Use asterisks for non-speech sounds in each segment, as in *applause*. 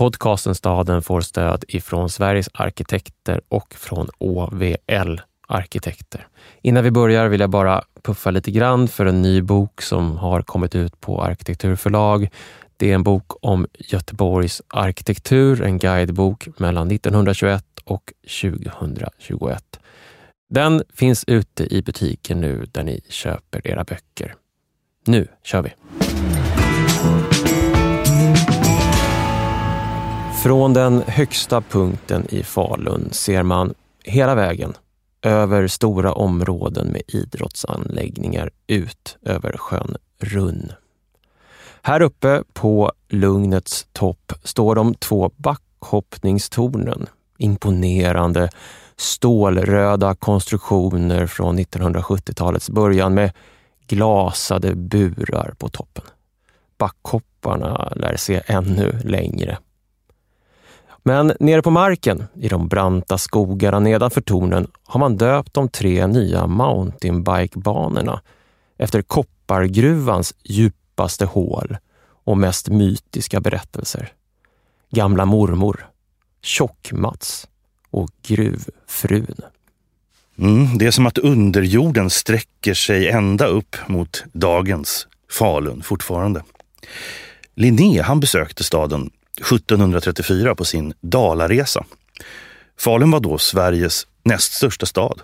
Podcasten Staden får stöd ifrån Sveriges arkitekter och från OVL Arkitekter. Innan vi börjar vill jag bara puffa lite grann för en ny bok som har kommit ut på Arkitekturförlag. Det är en bok om Göteborgs arkitektur, en guidebok mellan 1921 och 2021. Den finns ute i butiken nu där ni köper era böcker. Nu kör vi! Från den högsta punkten i Falun ser man hela vägen över stora områden med idrottsanläggningar ut över sjön Runn. Här uppe på Lugnets topp står de två backhoppningstornen. Imponerande stålröda konstruktioner från 1970-talets början med glasade burar på toppen. Backhopparna lär se ännu längre. Men nere på marken, i de branta skogarna nedanför tornen, har man döpt de tre nya mountainbikebanorna efter koppargruvans djupaste hål och mest mytiska berättelser. Gamla mormor, Tjock-Mats och Gruvfrun. Mm, det är som att underjorden sträcker sig ända upp mot dagens Falun fortfarande. Linné han besökte staden 1734 på sin Dalaresa. Falun var då Sveriges näst största stad.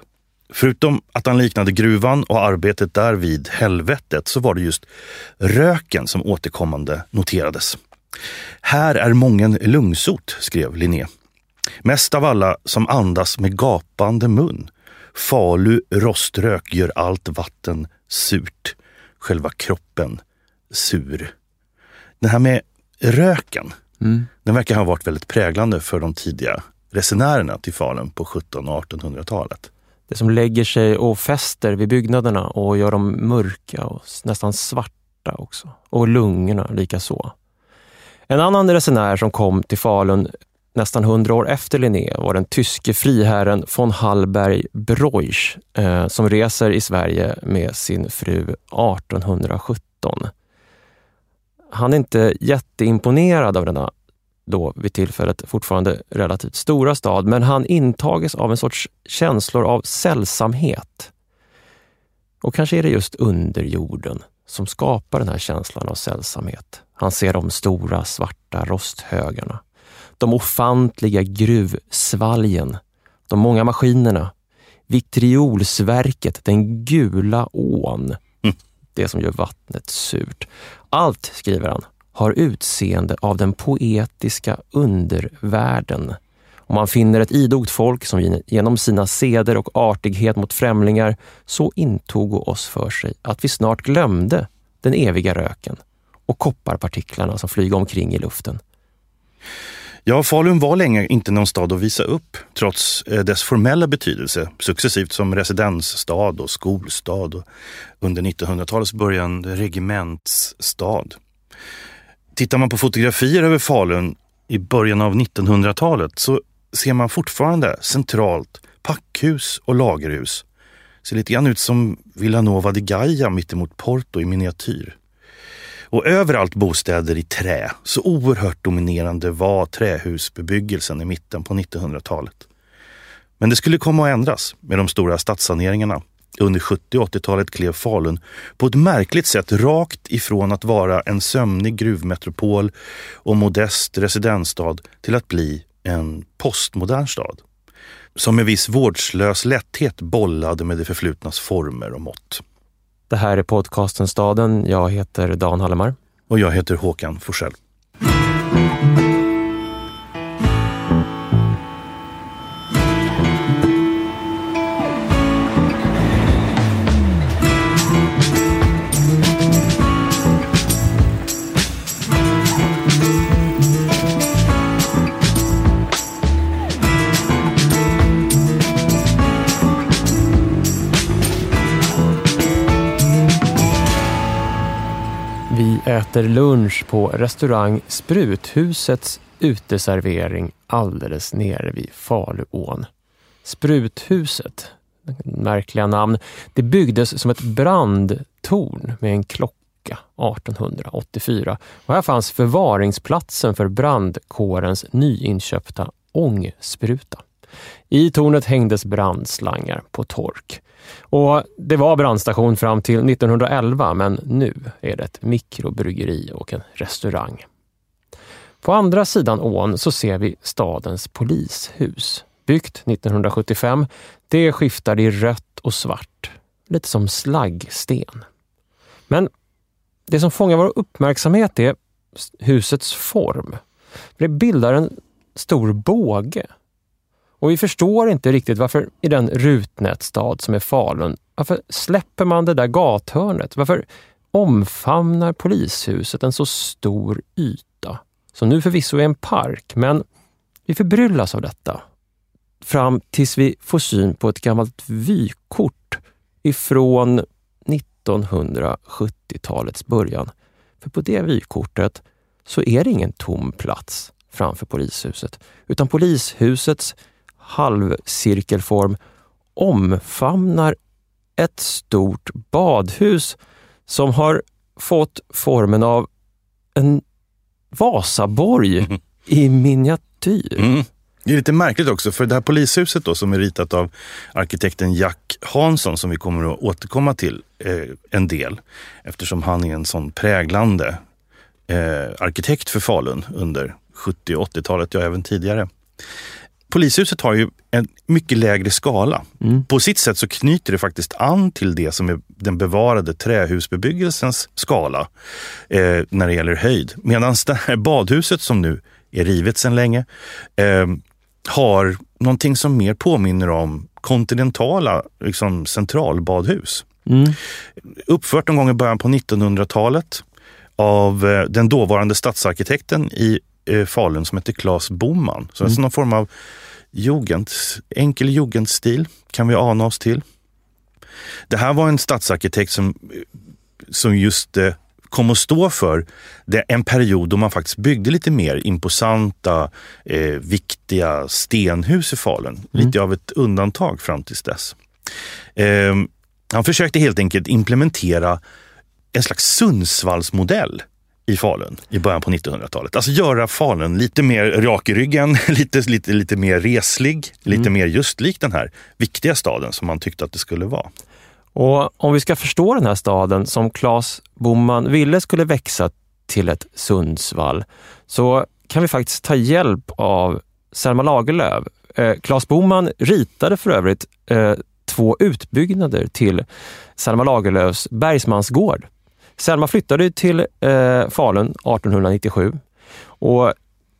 Förutom att han liknade gruvan och arbetet där vid helvetet så var det just röken som återkommande noterades. Här är mången lungsot, skrev Linné. Mest av alla som andas med gapande mun. Falu roströk gör allt vatten surt, själva kroppen sur. Det här med röken, Mm. Den verkar ha varit väldigt präglande för de tidiga resenärerna till Falun på 1700 och 1800-talet. Det som lägger sig och fäster vid byggnaderna och gör dem mörka och nästan svarta också. Och lungorna likaså. En annan resenär som kom till Falun nästan hundra år efter Linné var den tyske friherren von Hallberg Broisch eh, som reser i Sverige med sin fru 1817 han är inte jätteimponerad av denna då vid tillfället fortfarande relativt stora stad, men han intages av en sorts känslor av sällsamhet. Och kanske är det just underjorden som skapar den här känslan av sällsamhet. Han ser de stora svarta rosthögarna, de ofantliga gruvsvalgen, de många maskinerna, vitriolsverket, den gula ån, det som gör vattnet surt. Allt, skriver han, har utseende av den poetiska undervärlden. Om man finner ett idogt folk som genom sina seder och artighet mot främlingar så intog oss för sig att vi snart glömde den eviga röken och kopparpartiklarna som flyger omkring i luften. Ja, Falun var länge inte någon stad att visa upp, trots eh, dess formella betydelse, successivt som residensstad och skolstad och under 1900-talets början regementsstad. Tittar man på fotografier över Falun i början av 1900-talet så ser man fortfarande centralt packhus och lagerhus. Ser lite grann ut som Villanova di Gaia mittemot Porto i miniatyr. Och överallt bostäder i trä. Så oerhört dominerande var trähusbebyggelsen i mitten på 1900-talet. Men det skulle komma att ändras med de stora stadssaneringarna. Under 70 och 80-talet klev Falun på ett märkligt sätt rakt ifrån att vara en sömnig gruvmetropol och modest residensstad till att bli en postmodern stad. Som med viss vårdslös lätthet bollade med det förflutnas former och mått. Det här är podcasten Staden. Jag heter Dan Hallemar. Och jag heter Håkan Forsell. Äter lunch på restaurang Spruthusets uteservering alldeles nere vid Faluån. Spruthuset, märkliga namn, det byggdes som ett brandtorn med en klocka 1884. Och här fanns förvaringsplatsen för brandkårens nyinköpta ångspruta. I tornet hängdes brandslangar på tork. Och Det var brandstation fram till 1911, men nu är det ett mikrobryggeri och en restaurang. På andra sidan ån så ser vi stadens polishus. Byggt 1975. Det skiftar i rött och svart. Lite som slaggsten. Men det som fångar vår uppmärksamhet är husets form. Det bildar en stor båge. Och vi förstår inte riktigt varför i den rutnätstad som är Falun, varför släpper man det där gathörnet? Varför omfamnar polishuset en så stor yta? Som nu förvisso är en park, men vi förbryllas av detta. Fram tills vi får syn på ett gammalt vykort ifrån 1970-talets början. För på det vykortet så är det ingen tom plats framför polishuset, utan polishusets halvcirkelform omfamnar ett stort badhus som har fått formen av en Vasaborg mm. i miniatyr. Mm. Det är lite märkligt också, för det här polishuset då, som är ritat av arkitekten Jack Hansson, som vi kommer att återkomma till eh, en del, eftersom han är en sån präglande eh, arkitekt för Falun under 70 och 80-talet, ja även tidigare. Polishuset har ju en mycket lägre skala. Mm. På sitt sätt så knyter det faktiskt an till det som är den bevarade trähusbebyggelsens skala eh, när det gäller höjd. Medan det här badhuset som nu är rivet sedan länge eh, har någonting som mer påminner om kontinentala liksom, centralbadhus. Mm. Uppfört någon gång i början på 1900-talet av eh, den dåvarande stadsarkitekten i Falun som heter Claes Boman. Så mm. alltså någon form av jugend, enkel jugendstil kan vi ana oss till. Det här var en stadsarkitekt som, som just eh, kom att stå för det, en period då man faktiskt byggde lite mer imposanta, eh, viktiga stenhus i Falun. Mm. Lite av ett undantag fram tills dess. Eh, han försökte helt enkelt implementera en slags Sundsvallsmodell i Falun i början på 1900-talet. Alltså göra Falun lite mer rak i ryggen, *laughs* lite, lite, lite mer reslig, lite mm. mer just lik den här viktiga staden som man tyckte att det skulle vara. Och om vi ska förstå den här staden som Claes Boman ville skulle växa till ett Sundsvall, så kan vi faktiskt ta hjälp av Selma Lagerlöf. Eh, Claes Boman ritade för övrigt eh, två utbyggnader till Selma Lagerlöfs Bergsmansgård Selma flyttade till eh, Falun 1897 och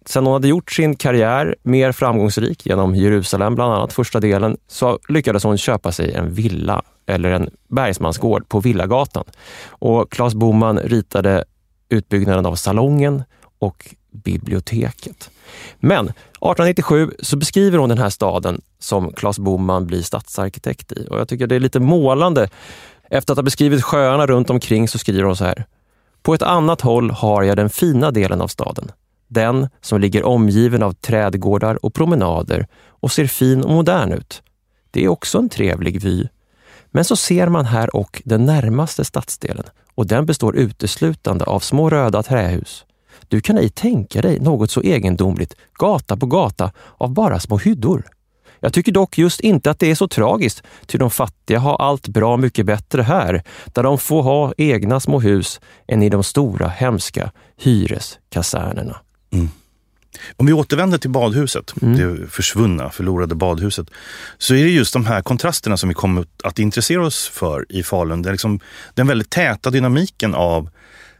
sen hon hade gjort sin karriär mer framgångsrik genom Jerusalem bland annat, första delen, så lyckades hon köpa sig en villa eller en bergsmansgård på Villagatan. Och Claes Boman ritade utbyggnaden av salongen och biblioteket. Men 1897 så beskriver hon den här staden som Claes Boman blir stadsarkitekt i och jag tycker det är lite målande efter att ha beskrivit sjöarna runt omkring så skriver hon så här. På ett annat håll har jag den fina delen av staden. Den som ligger omgiven av trädgårdar och promenader och ser fin och modern ut. Det är också en trevlig vy. Men så ser man här och den närmaste stadsdelen och den består uteslutande av små röda trähus. Du kan ej tänka dig något så egendomligt, gata på gata, av bara små hyddor. Jag tycker dock just inte att det är så tragiskt, ty de fattiga har allt bra mycket bättre här, där de får ha egna små hus, än i de stora hemska hyreskasernerna. Mm. Om vi återvänder till badhuset, mm. det försvunna, förlorade badhuset, så är det just de här kontrasterna som vi kommer att intressera oss för i Falun. Det är liksom den väldigt täta dynamiken av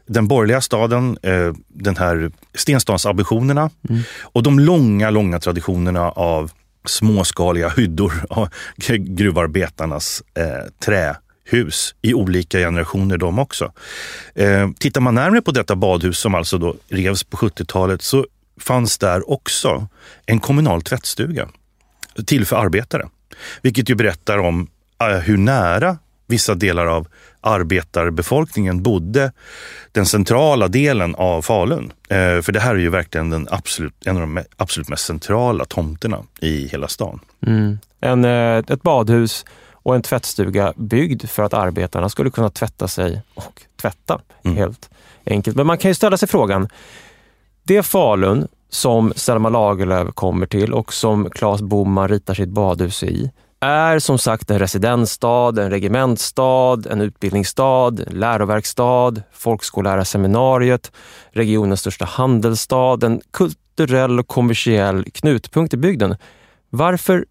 den borgerliga staden, eh, den här stenstadsambitionerna mm. och de långa, långa traditionerna av småskaliga hyddor av *laughs* gruvarbetarnas eh, trähus i olika generationer de också. Eh, tittar man närmare på detta badhus som alltså då revs på 70-talet så fanns där också en kommunal tvättstuga till för arbetare. Vilket ju berättar om eh, hur nära vissa delar av arbetarbefolkningen bodde den centrala delen av Falun. Eh, för det här är ju verkligen den absolut, en av de absolut mest centrala tomterna i hela stan. Mm. En, eh, ett badhus och en tvättstuga byggd för att arbetarna skulle kunna tvätta sig och tvätta, mm. helt enkelt. Men man kan ju ställa sig frågan, det Falun som Selma Lagerlöf kommer till och som Claes Boman ritar sitt badhus i, är som sagt en residensstad, en regementsstad, en utbildningsstad, en läroverksstad, folkskollärarseminariet, regionens största handelsstad, en kulturell och kommersiell knutpunkt i bygden. Varför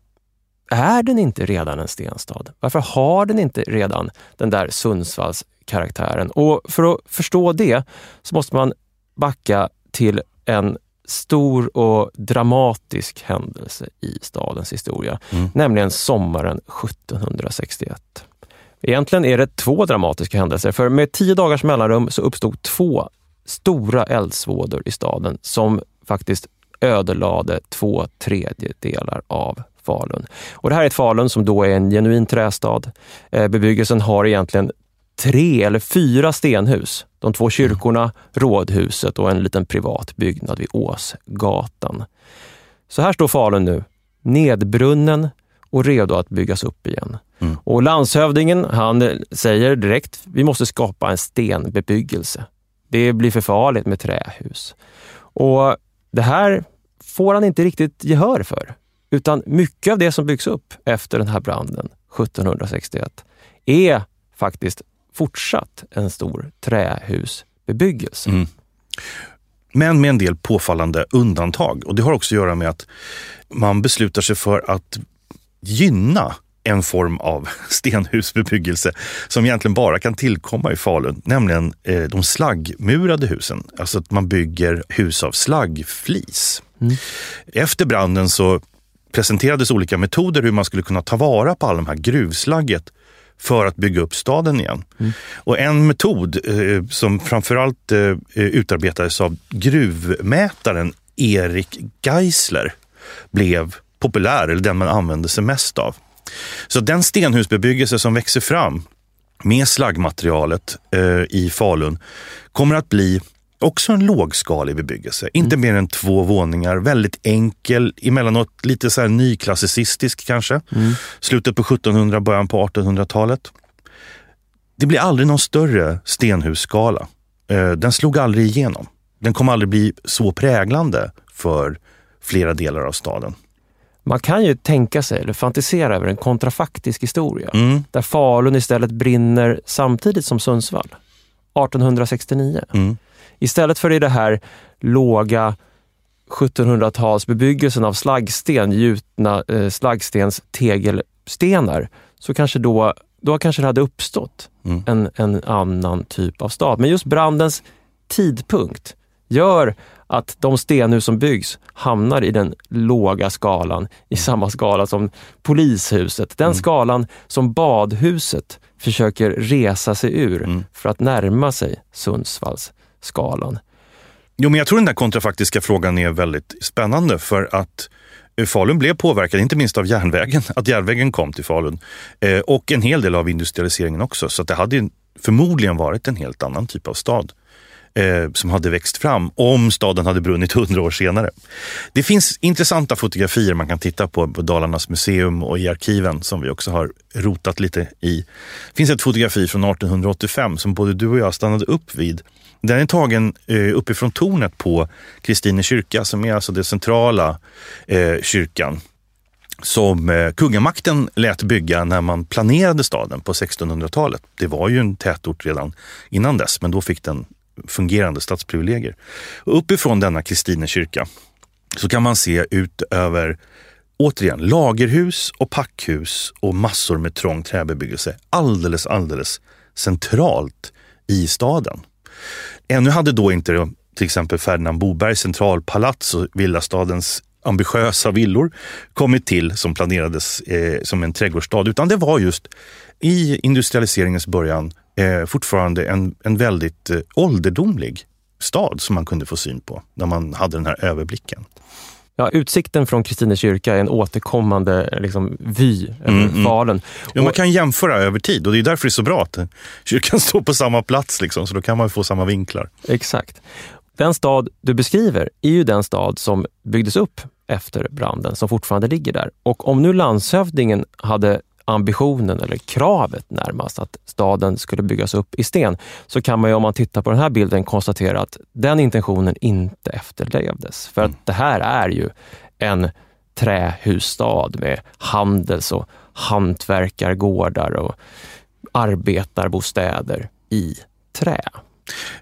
är den inte redan en stenstad? Varför har den inte redan den där Sundsvallskaraktären? Och för att förstå det så måste man backa till en stor och dramatisk händelse i stadens historia, mm. nämligen sommaren 1761. Egentligen är det två dramatiska händelser, för med tio dagars mellanrum så uppstod två stora eldsvådor i staden som faktiskt ödelade två tredjedelar av Falun. Och det här är ett Falun som då är en genuin trästad. Eh, bebyggelsen har egentligen tre eller fyra stenhus. De två kyrkorna, rådhuset och en liten privat byggnad vid Åsgatan. Så här står Falun nu, nedbrunnen och redo att byggas upp igen. Mm. Och landshövdingen han säger direkt, vi måste skapa en stenbebyggelse. Det blir för farligt med trähus. Och Det här får han inte riktigt gehör för. Utan mycket av det som byggs upp efter den här branden 1761 är faktiskt fortsatt en stor trähusbebyggelse. Mm. Men med en del påfallande undantag. Och Det har också att göra med att man beslutar sig för att gynna en form av *laughs* stenhusbebyggelse som egentligen bara kan tillkomma i Falun, nämligen eh, de slaggmurade husen. Alltså att man bygger hus av slaggflis. Mm. Efter branden så presenterades olika metoder hur man skulle kunna ta vara på all de här gruvslagget för att bygga upp staden igen. Mm. Och en metod eh, som framförallt eh, utarbetades av gruvmätaren Erik Geisler blev populär, eller den man använde sig mest av. Så den stenhusbebyggelse som växer fram med slaggmaterialet eh, i Falun kommer att bli Också en lågskalig bebyggelse, inte mm. mer än två våningar, väldigt enkel, emellanåt lite så här nyklassicistisk kanske. Mm. Slutet på 1700, början på 1800-talet. Det blir aldrig någon större stenhusskala. Eh, den slog aldrig igenom. Den kommer aldrig bli så präglande för flera delar av staden. Man kan ju tänka sig, eller fantisera över en kontrafaktisk historia, mm. där Falun istället brinner samtidigt som Sundsvall, 1869. Mm. Istället för i det här låga 1700-talsbebyggelsen av slaggsten, gjutna eh, slaggstens tegelstenar, så kanske då, då kanske det hade uppstått mm. en, en annan typ av stad. Men just brandens tidpunkt gör att de stenhus som byggs hamnar i den låga skalan, i samma skala som polishuset. Den mm. skalan som badhuset försöker resa sig ur mm. för att närma sig Sundsvalls skalan. Jo, men jag tror den där kontrafaktiska frågan är väldigt spännande för att eh, Falun blev påverkad, inte minst av järnvägen, *laughs* att järnvägen kom till Falun. Eh, och en hel del av industrialiseringen också. Så det hade förmodligen varit en helt annan typ av stad eh, som hade växt fram om staden hade brunnit *laughs* hundra år senare. Det finns intressanta fotografier man kan titta på på Dalarnas museum och i arkiven som vi också har rotat lite i. Det finns ett fotografi från 1885 som både du och jag stannade upp vid den är tagen eh, uppifrån tornet på Kristine kyrka som är alltså den centrala eh, kyrkan som eh, kungamakten lät bygga när man planerade staden på 1600-talet. Det var ju en tätort redan innan dess, men då fick den fungerande stadsprivilegier. Och uppifrån denna Kristine kyrka så kan man se ut över återigen lagerhus och packhus och massor med trång träbebyggelse alldeles, alldeles centralt i staden. Ännu hade då inte till exempel Ferdinand Bobergs centralpalats och villastadens ambitiösa villor kommit till som planerades eh, som en trädgårdsstad, utan det var just i industrialiseringens början eh, fortfarande en, en väldigt eh, ålderdomlig stad som man kunde få syn på när man hade den här överblicken. Ja, utsikten från Kristine kyrka är en återkommande liksom, vy över mm, Falun. Ja, man kan jämföra över tid och det är därför det är så bra att kyrkan *laughs* står på samma plats, liksom, så då kan man få samma vinklar. Exakt. Den stad du beskriver är ju den stad som byggdes upp efter branden, som fortfarande ligger där. Och om nu landshövdingen hade ambitionen eller kravet närmast att staden skulle byggas upp i sten, så kan man ju om man tittar på den här bilden konstatera att den intentionen inte efterlevdes. För att det här är ju en trähusstad med handels och hantverkargårdar och arbetarbostäder i trä.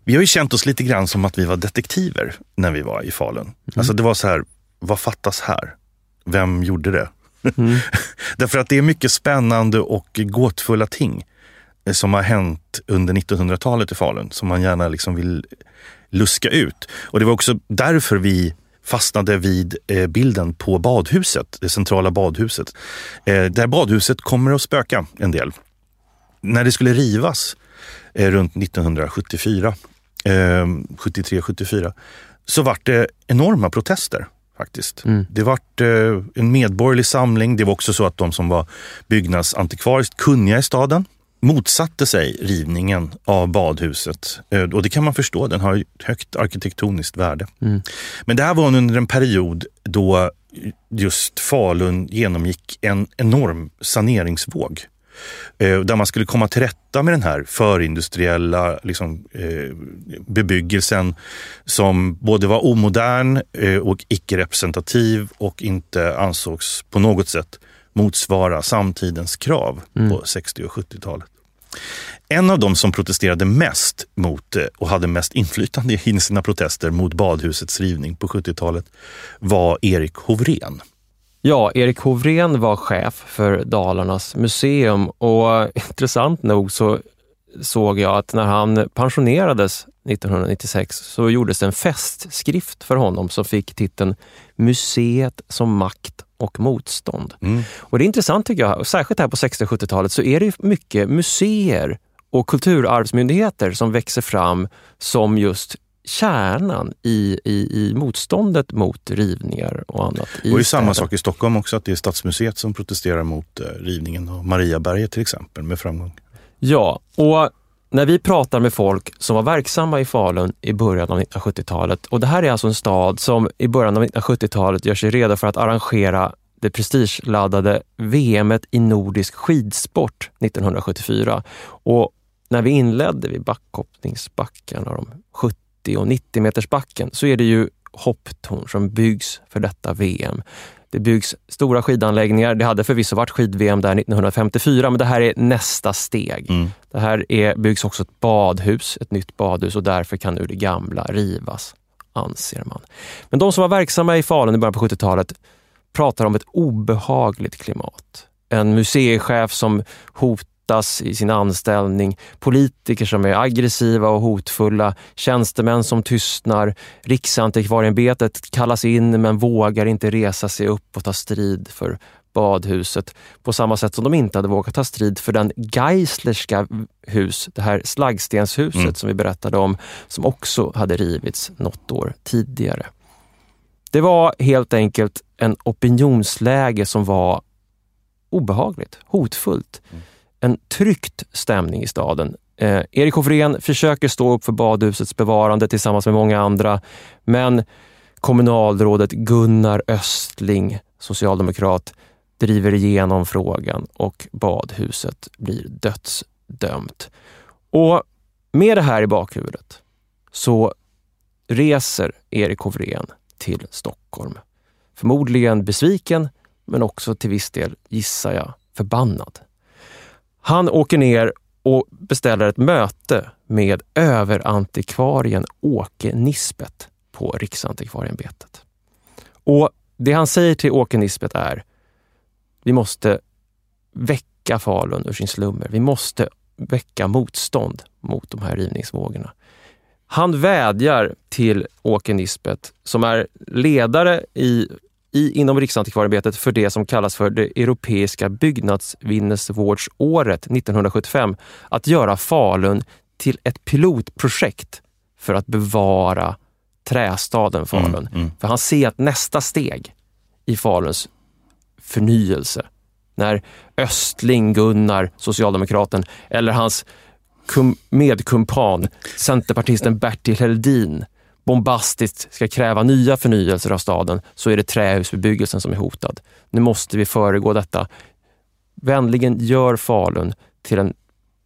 Vi har ju känt oss lite grann som att vi var detektiver när vi var i Falun. Mm. Alltså det var så här, vad fattas här? Vem gjorde det? Mm. *laughs* Därför att det är mycket spännande och gåtfulla ting eh, som har hänt under 1900-talet i Falun som man gärna liksom vill luska ut. Och det var också därför vi fastnade vid eh, bilden på badhuset, det centrala badhuset. Eh, där det här badhuset kommer att spöka en del. När det skulle rivas runt 1974, 73-74, så vart det enorma protester faktiskt. Mm. Det var eh, en medborgerlig samling. Det var också så att de som var byggnadsantikvariskt kunniga i staden motsatte sig rivningen av badhuset. Eh, och det kan man förstå, den har högt arkitektoniskt värde. Mm. Men det här var under en period då just Falun genomgick en enorm saneringsvåg. Eh, där man skulle komma till rätta med den här förindustriella liksom, eh, bebyggelsen som både var omodern eh, och icke-representativ och inte ansågs på något sätt motsvara samtidens krav mm. på 60 och 70-talet. En av de som protesterade mest mot och hade mest inflytande i sina protester mot badhusets rivning på 70-talet var Erik Hovrén. Ja, Erik Hovrén var chef för Dalarnas museum och *laughs* intressant nog så såg jag att när han pensionerades 1996 så gjordes en festskrift för honom som fick titeln Museet som makt och motstånd. Mm. Och Det är intressant tycker jag, särskilt här på 60 och 70-talet så är det mycket museer och kulturarvsmyndigheter som växer fram som just kärnan i, i, i motståndet mot rivningar och annat. Det var ju samma sak i Stockholm också, att det är Stadsmuseet som protesterar mot eh, rivningen av Mariaberget till exempel med framgång. Ja, och när vi pratar med folk som var verksamma i Falun i början av 1970-talet och det här är alltså en stad som i början av 1970-talet gör sig redo för att arrangera det prestigeladdade VM i nordisk skidsport 1974. Och när vi inledde vid backhoppningsbackarna, de 70 80 och 90 meters backen så är det ju hopptorn som byggs för detta VM. Det byggs stora skidanläggningar. Det hade förvisso varit skid-VM där 1954, men det här är nästa steg. Mm. Det här är, byggs också ett badhus, ett nytt badhus och därför kan nu det gamla rivas, anser man. Men de som var verksamma i Falun i början på 70-talet pratar om ett obehagligt klimat. En museichef som hot hotas i sin anställning, politiker som är aggressiva och hotfulla, tjänstemän som tystnar, Riksantikvarieämbetet kallas in men vågar inte resa sig upp och ta strid för badhuset på samma sätt som de inte hade vågat ta strid för den Geislerska hus, det här slaggstenshuset mm. som vi berättade om, som också hade rivits något år tidigare. Det var helt enkelt en opinionsläge som var obehagligt, hotfullt. Mm en tryckt stämning i staden. Eh, Erik Hofrén försöker stå upp för badhusets bevarande tillsammans med många andra, men kommunalrådet Gunnar Östling, socialdemokrat, driver igenom frågan och badhuset blir dödsdömt. Och med det här i bakhuvudet så reser Erik Hofrén till Stockholm. Förmodligen besviken, men också till viss del, gissar jag, förbannad. Han åker ner och beställer ett möte med överantikvarien Åke Nisbet på Riksantikvarieämbetet. Och det han säger till Åke Nisbet är, vi måste väcka Falun ur sin slummer. Vi måste väcka motstånd mot de här rivningsvågorna. Han vädjar till Åke Nisbet, som är ledare i i, inom Riksantikvarieämbetet för det som kallas för det Europeiska byggnadsminnesvårdsåret 1975 att göra Falun till ett pilotprojekt för att bevara trästaden Falun. Mm, mm. För han ser att nästa steg i Faluns förnyelse, när Östling Gunnar, socialdemokraten, eller hans medkumpan, centerpartisten Bertil Heldin, bombastiskt ska kräva nya förnyelser av staden så är det trähusbebyggelsen som är hotad. Nu måste vi föregå detta vänligen gör Falun till en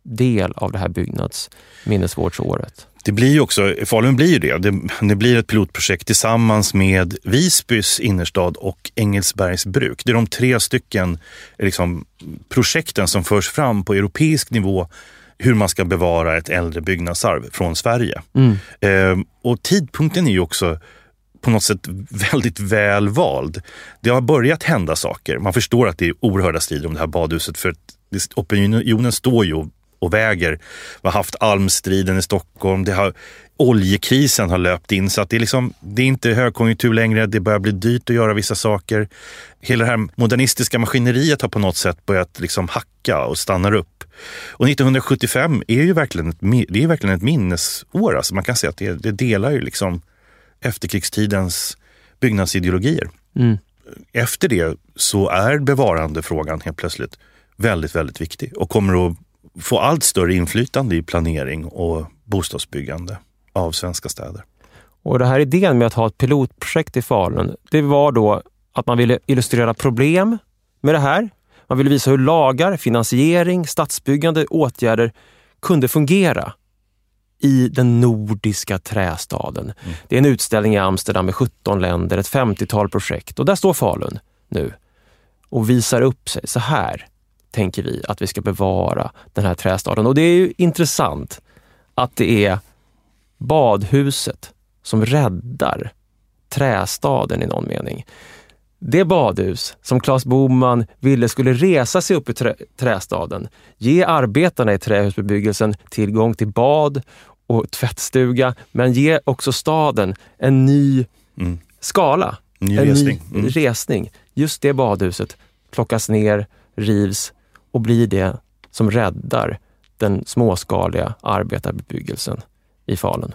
del av det här byggnadsminnesvårdsåret. Det blir ju också, Falun blir ju det. det. det. blir ett pilotprojekt tillsammans med Visbys innerstad och Engelsbergs bruk. Det är de tre stycken liksom, projekten som förs fram på europeisk nivå hur man ska bevara ett äldre byggnadsarv från Sverige. Mm. Eh, och tidpunkten är ju också på något sätt *laughs* väldigt väl vald. Det har börjat hända saker. Man förstår att det är oerhörda strider om det här badhuset för opinionen står ju och väger. Vi har haft almstriden i Stockholm. Det har, oljekrisen har löpt in så att det är, liksom, det är inte högkonjunktur längre. Det börjar bli dyrt att göra vissa saker. Hela det här modernistiska maskineriet har på något sätt börjat liksom hacka och stannar upp. Och 1975 är ju verkligen ett, det är verkligen ett minnesår. Alltså man kan säga att det, det delar ju liksom efterkrigstidens byggnadsideologier. Mm. Efter det så är bevarandefrågan helt plötsligt väldigt, väldigt viktig och kommer att få allt större inflytande i planering och bostadsbyggande av svenska städer. Och det här idén med att ha ett pilotprojekt i Falun, det var då att man ville illustrera problem med det här. Man ville visa hur lagar, finansiering, stadsbyggande, åtgärder kunde fungera i den nordiska trästaden. Mm. Det är en utställning i Amsterdam med 17 länder, ett 50-tal projekt och där står Falun nu och visar upp sig. Så här tänker vi att vi ska bevara den här trästaden. Och det är ju intressant att det är badhuset som räddar trästaden i någon mening. Det badhus som Claes Boman ville skulle resa sig upp i trä, trästaden, ge arbetarna i trähusbebyggelsen tillgång till bad och tvättstuga, men ge också staden en ny mm. skala. Ny en resning. ny mm. resning. Just det badhuset plockas ner, rivs och blir det som räddar den småskaliga arbetarbebyggelsen i Falun.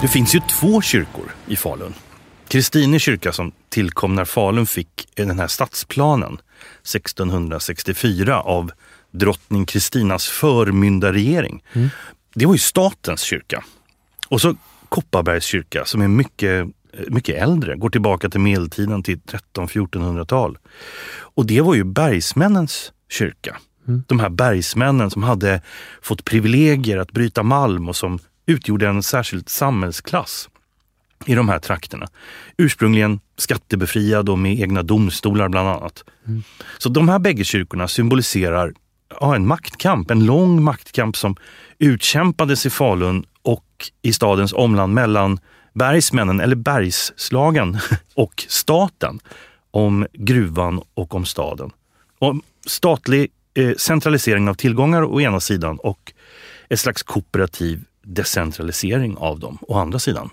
Det finns ju två kyrkor i Falun. Kristine kyrka som tillkom när Falun fick den här stadsplanen 1664 av drottning Kristinas förmyndarregering. Mm. Det var ju statens kyrka. Och så Kopparbergs kyrka som är mycket, mycket äldre, går tillbaka till medeltiden till 1300-1400-tal. Och det var ju bergsmännens kyrka. Mm. De här bergsmännen som hade fått privilegier att bryta malm och som utgjorde en särskild samhällsklass i de här trakterna. Ursprungligen skattebefriad och med egna domstolar bland annat. Mm. Så de här bägge kyrkorna symboliserar ja, en maktkamp, en lång maktkamp som utkämpades i Falun och i stadens omland mellan bergsmännen, eller bergsslagen, *laughs* och staten om gruvan och om staden. Om statlig eh, centralisering av tillgångar å ena sidan och ett slags kooperativ decentralisering av dem å andra sidan.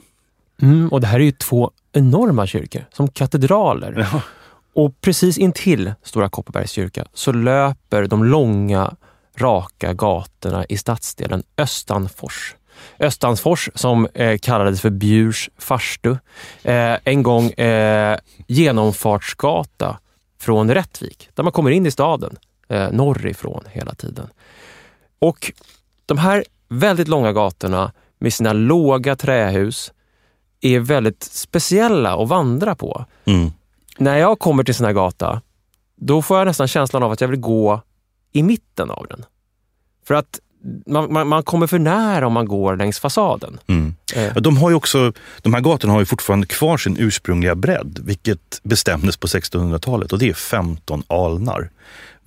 Mm, och det här är ju två enorma kyrkor, som katedraler. Ja. Och precis intill Stora Kopparbergs kyrka så löper de långa, raka gatorna i stadsdelen Östanfors. Östansfors som eh, kallades för Bjurs farstu. Eh, en gång eh, genomfartsgata från Rättvik, där man kommer in i staden eh, norrifrån hela tiden. Och de här väldigt långa gatorna med sina låga trähus är väldigt speciella att vandra på. Mm. När jag kommer till sån här gata, då får jag nästan känslan av att jag vill gå i mitten av den. För att man, man, man kommer för nära om man går längs fasaden. Mm. Eh. De, har ju också, de här gatorna har ju fortfarande kvar sin ursprungliga bredd, vilket bestämdes på 1600-talet och det är 15 alnar.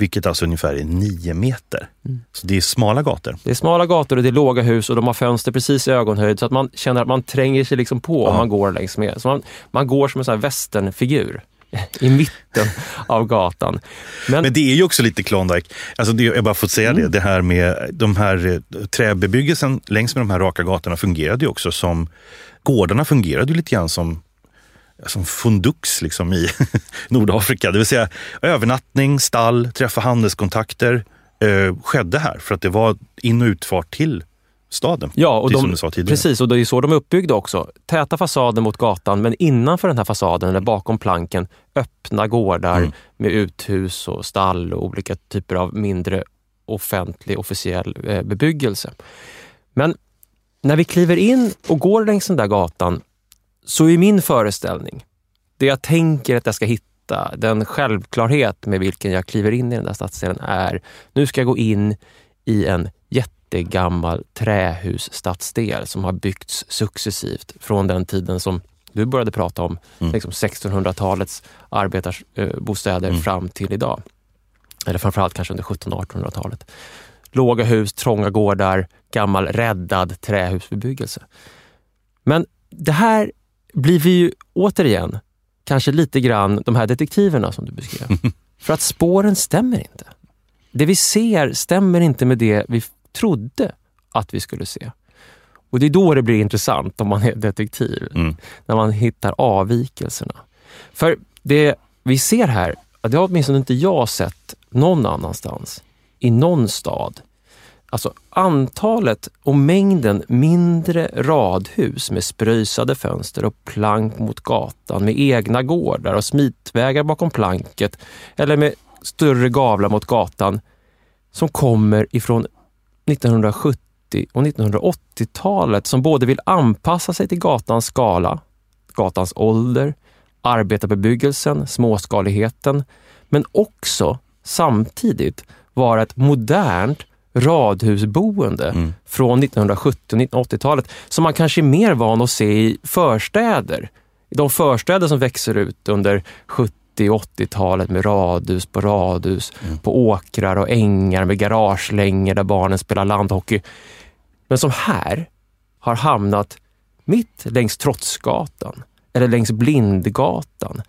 Vilket alltså ungefär är 9 meter. Mm. Så det är smala gator. Det är smala gator och det är låga hus och de har fönster precis i ögonhöjd så att man känner att man tränger sig liksom på ja. om man går längs med. Så man, man går som en sån här västernfigur *laughs* i mitten av gatan. Men, Men, det är ju också lite Klondike. Alltså det, jag bara fått säga mm. det, det här med de här eh, träbebyggelsen längs med de här raka gatorna fungerade ju också som, gårdarna fungerade ju lite grann som som fundux liksom i *laughs* Nordafrika. Det vill säga övernattning, stall, träffa handelskontakter eh, skedde här för att det var in och utfart till staden. Ja, och de, precis. Och det är så de är uppbyggda också. Täta fasader mot gatan, men innanför den här fasaden, eller bakom planken, öppna gårdar mm. med uthus och stall och olika typer av mindre offentlig, officiell eh, bebyggelse. Men när vi kliver in och går längs den där gatan så är min föreställning det jag tänker att jag ska hitta, den självklarhet med vilken jag kliver in i den där stadsdelen är, nu ska jag gå in i en jättegammal trähusstadsdel som har byggts successivt från den tiden som du började prata om, mm. liksom 1600-talets arbetarbostäder mm. fram till idag. Eller framförallt kanske under 1700-1800-talet. Låga hus, trånga gårdar, gammal räddad trähusbebyggelse. Men det här blir vi ju återigen kanske lite grann de här detektiverna som du beskrev. *laughs* För att spåren stämmer inte. Det vi ser stämmer inte med det vi trodde att vi skulle se. Och det är då det blir intressant om man är detektiv. Mm. När man hittar avvikelserna. För det vi ser här, det har åtminstone inte jag sett någon annanstans. I någon stad. Alltså antalet och mängden mindre radhus med spröjsade fönster och plank mot gatan med egna gårdar och smitvägar bakom planket eller med större gavlar mot gatan som kommer ifrån 1970 och 1980-talet som både vill anpassa sig till gatans skala, gatans ålder, arbetarbebyggelsen, småskaligheten, men också samtidigt vara ett modernt radhusboende mm. från 1970 och 1980-talet som man kanske är mer van att se i förstäder. I de förstäder som växer ut under 70 och 80-talet med radhus på radhus, mm. på åkrar och ängar med garagelängor där barnen spelar landhockey. Men som här har hamnat mitt längs Trotsgatan eller längs Blindgatan.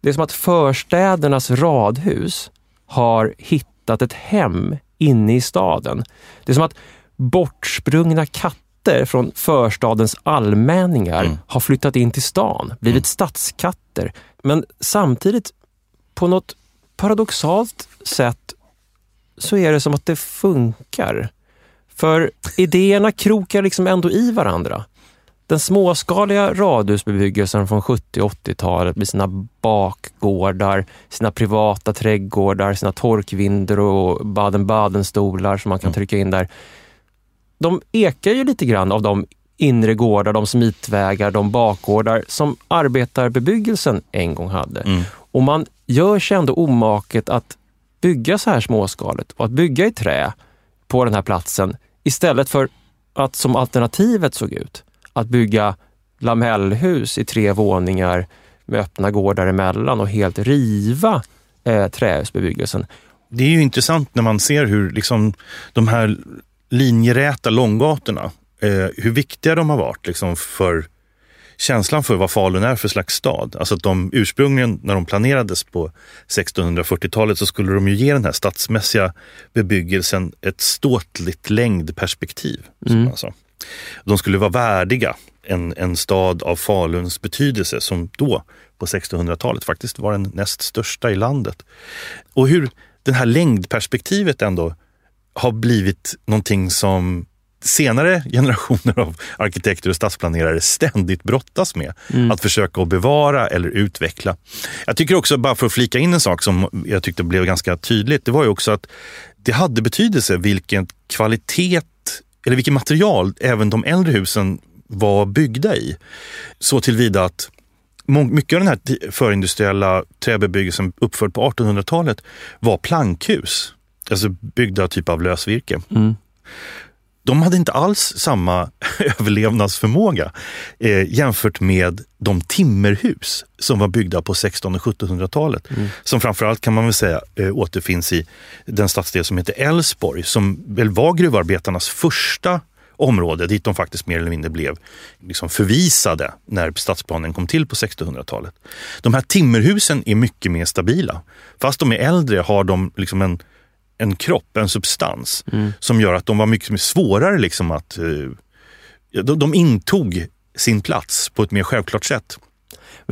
Det är som att förstädernas radhus har hittat ett hem inne i staden. Det är som att bortsprungna katter från förstadens allmänningar mm. har flyttat in till stan, blivit mm. stadskatter. Men samtidigt, på något paradoxalt sätt, så är det som att det funkar. För idéerna krokar liksom ändå i varandra. Den småskaliga radhusbebyggelsen från 70 och 80-talet med sina bakgårdar, sina privata trädgårdar, sina torkvindor och Baden-Baden-stolar som man kan mm. trycka in där. De ekar ju lite grann av de inre gårdar, de smitvägar, de bakgårdar som arbetarbebyggelsen en gång hade. Mm. Och man gör sig ändå omaket att bygga så här småskaligt och att bygga i trä på den här platsen istället för att som alternativet såg ut, att bygga lamellhus i tre våningar med öppna gårdar emellan och helt riva eh, trähusbebyggelsen. Det är ju intressant när man ser hur liksom, de här linjeräta långgatorna, eh, hur viktiga de har varit liksom, för känslan för vad Falun är för slags stad. Alltså att de ursprungligen, när de planerades på 1640-talet, så skulle de ju ge den här stadsmässiga bebyggelsen ett ståtligt längdperspektiv. Mm. Som De skulle vara värdiga en, en stad av Faluns betydelse som då på 1600-talet faktiskt var den näst största i landet. Och hur det här längdperspektivet ändå har blivit någonting som senare generationer av arkitekter och stadsplanerare ständigt brottas med. Mm. Att försöka att bevara eller utveckla. Jag tycker också, bara för att flika in en sak som jag tyckte blev ganska tydligt, det var ju också att det hade betydelse vilken kvalitet eller vilket material även de äldre husen var byggda i. Så tillvida att mycket av den här förindustriella träbebyggelsen uppförd på 1800-talet var plankhus. Alltså byggda typ av lösvirke. Mm de hade inte alls samma *laughs* överlevnadsförmåga eh, jämfört med de timmerhus som var byggda på 1600 och 1700-talet. Mm. Som framförallt kan man väl säga eh, återfinns i den stadsdel som heter Älvsborg som väl var gruvarbetarnas första område dit de faktiskt mer eller mindre blev liksom förvisade när stadsplanen kom till på 1600-talet. De här timmerhusen är mycket mer stabila. Fast de är äldre har de liksom en en kropp, en substans mm. som gör att de var mycket svårare liksom att... Eh, de, de intog sin plats på ett mer självklart sätt.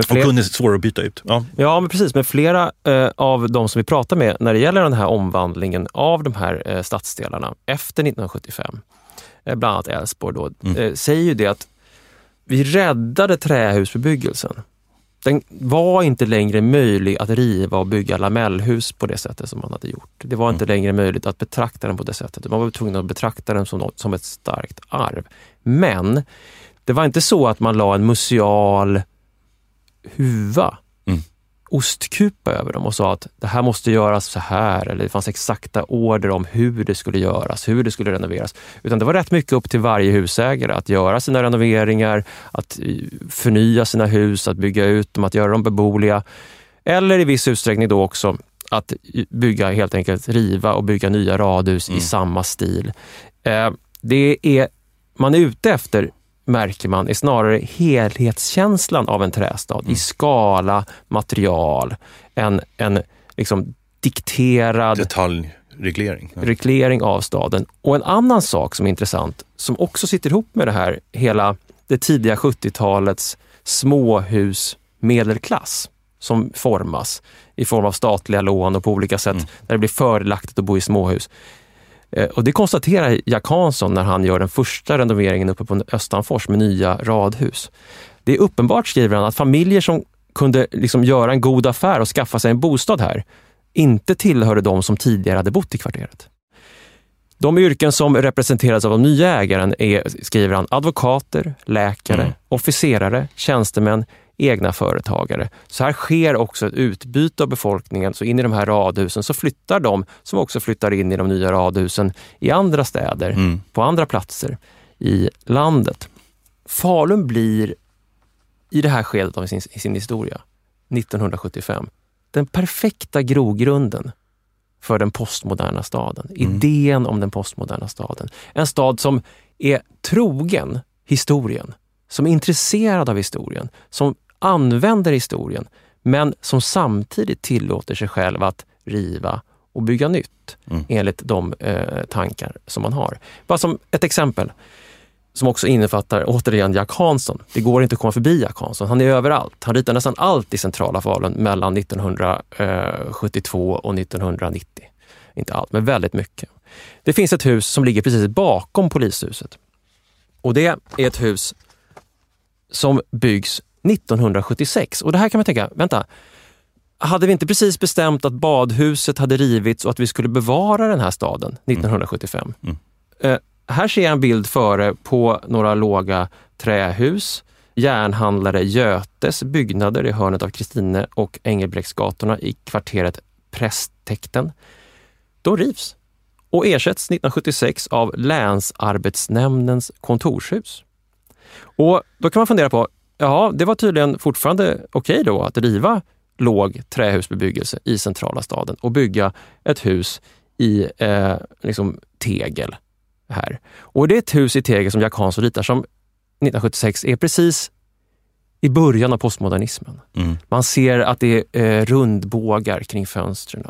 Fler... Och kunde svårare att byta ut. Ja, ja men precis. Men flera eh, av de som vi pratar med när det gäller den här omvandlingen av de här eh, stadsdelarna efter 1975, eh, bland annat Älvsborg, mm. Eh, säger ju det att vi räddade trähusbebyggelsen den var inte längre möjlig att riva och bygga lamellhus på det sättet som man hade gjort. Det var inte mm. längre möjligt att betrakta den på det sättet. Man var tvungen att betrakta den som, något, som ett starkt arv. Men det var inte så att man la en museal huva ostkupa över dem och sa att det här måste göras så här eller det fanns exakta order om hur det skulle göras, hur det skulle renoveras. Utan det var rätt mycket upp till varje husägare att göra sina renoveringar, att eh, förnya sina hus, att bygga ut dem, att göra dem beboeliga. Eller i viss utsträckning då också att bygga helt enkelt, riva och bygga nya radhus mm. i samma stil. Eh, det är, man är ute efter märker man är snarare helhetskänslan av en trästad mm. i skala, material, en, en liksom dikterad detaljreglering reglering av staden. Och en annan sak som är intressant, som också sitter ihop med det här, hela det tidiga 70-talets småhusmedelklass som formas i form av statliga lån och på olika sätt mm. där det blir fördelaktigt att bo i småhus. Eh, och det konstaterar Jack Hansson när han gör den första renoveringen uppe på Östanfors med nya radhus. Det är uppenbart, skriver han, att familjer som kunde liksom göra en god affär och skaffa sig en bostad här, inte tillhörde de som tidigare hade bott i kvarteret. De yrken som representeras av de nya ägaren är, skriver han, advokater, läkare, mm. officerare, tjänstemän, egna företagare. Så här sker också ett utbyte av befolkningen. Så in i de här radhusen så flyttar de som också flyttar in i de nya radhusen i andra städer, mm. på andra platser i landet. Falun blir i det här skedet av sin, sin historia, 1975, den perfekta grogrunden för den postmoderna staden. Mm. Idén om den postmoderna staden. En stad som är trogen historien, som är intresserad av historien, som använder historien, men som samtidigt tillåter sig själv att riva och bygga nytt mm. enligt de eh, tankar som man har. Bara som ett exempel som också innefattar återigen Jack Hansson. Det går inte att komma förbi Jack Hansson. Han är överallt. Han ritar nästan allt i centrala Falun mellan 1972 och 1990. Inte allt, men väldigt mycket. Det finns ett hus som ligger precis bakom polishuset. Och det är ett hus som byggs 1976. Och det här kan man tänka, vänta, hade vi inte precis bestämt att badhuset hade rivits och att vi skulle bevara den här staden 1975? Mm. Mm. Eh, här ser jag en bild före på några låga trähus. Järnhandlare Götes byggnader i hörnet av Kristine och Engelbrektsgatorna i kvarteret Prästtäkten. De rivs och ersätts 1976 av Länsarbetsnämndens kontorshus. Och Då kan man fundera på, ja, det var tydligen fortfarande okej okay då att riva låg trähusbebyggelse i centrala staden och bygga ett hus i eh, liksom tegel här. Och det är ett hus i tegel som Jack Hansson ritar som 1976 är precis i början av postmodernismen. Mm. Man ser att det är eh, rundbågar kring fönstren.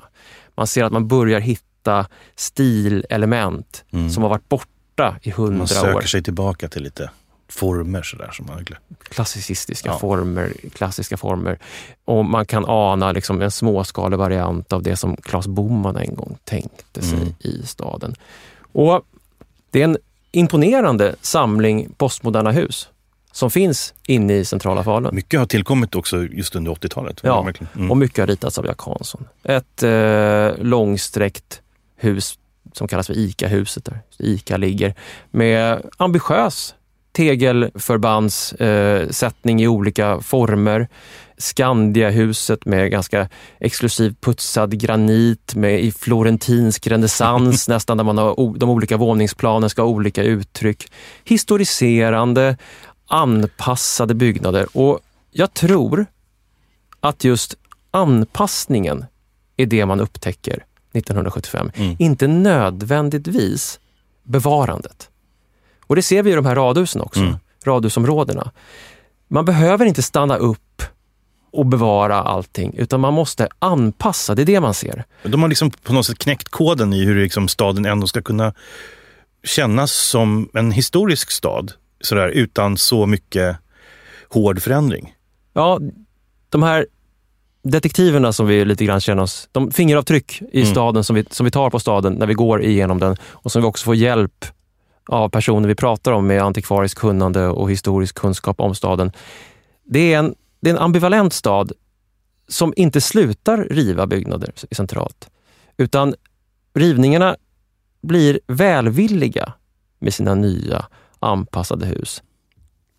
Man ser att man börjar hitta stilelement mm. som har varit borta i hundra år. Man söker sig tillbaka till lite former sådär som man Klassicistiska ja. former, klassiska former. Och man kan ana liksom en småskalig variant av det som Claes Boman en gång tänkte sig mm. i staden. Och Det är en imponerande samling postmoderna hus som finns inne i centrala Falun. Mycket har tillkommit också just under 80-talet. Ja, mm. och mycket har ritats av Jack Hansson. Ett eh, långsträckt hus som kallas för ICA-huset, där ICA ligger, med ambitiös tegelförbandssättning eh, i olika former. Skandiahuset med ganska exklusivt putsad granit med i florentinsk renässans *laughs* nästan, där man har de olika våningsplanen ska ha olika uttryck. Historiserande, anpassade byggnader och jag tror att just anpassningen är det man upptäcker 1975. Mm. Inte nödvändigtvis bevarandet. Och det ser vi i de här radhusen också, mm. radhusområdena. Man behöver inte stanna upp och bevara allting, utan man måste anpassa. Det är det man ser. De har liksom på något sätt knäckt koden i hur liksom staden ändå ska kunna kännas som en historisk stad, sådär, utan så mycket hård förändring. Ja, de här detektiverna som vi lite grann känner oss, de fingeravtryck i mm. staden som vi, som vi tar på staden när vi går igenom den och som vi också får hjälp av personer vi pratar om med antikvariskt kunnande och historisk kunskap om staden. Det är en, det är en ambivalent stad som inte slutar riva byggnader centralt, utan rivningarna blir välvilliga med sina nya anpassade hus.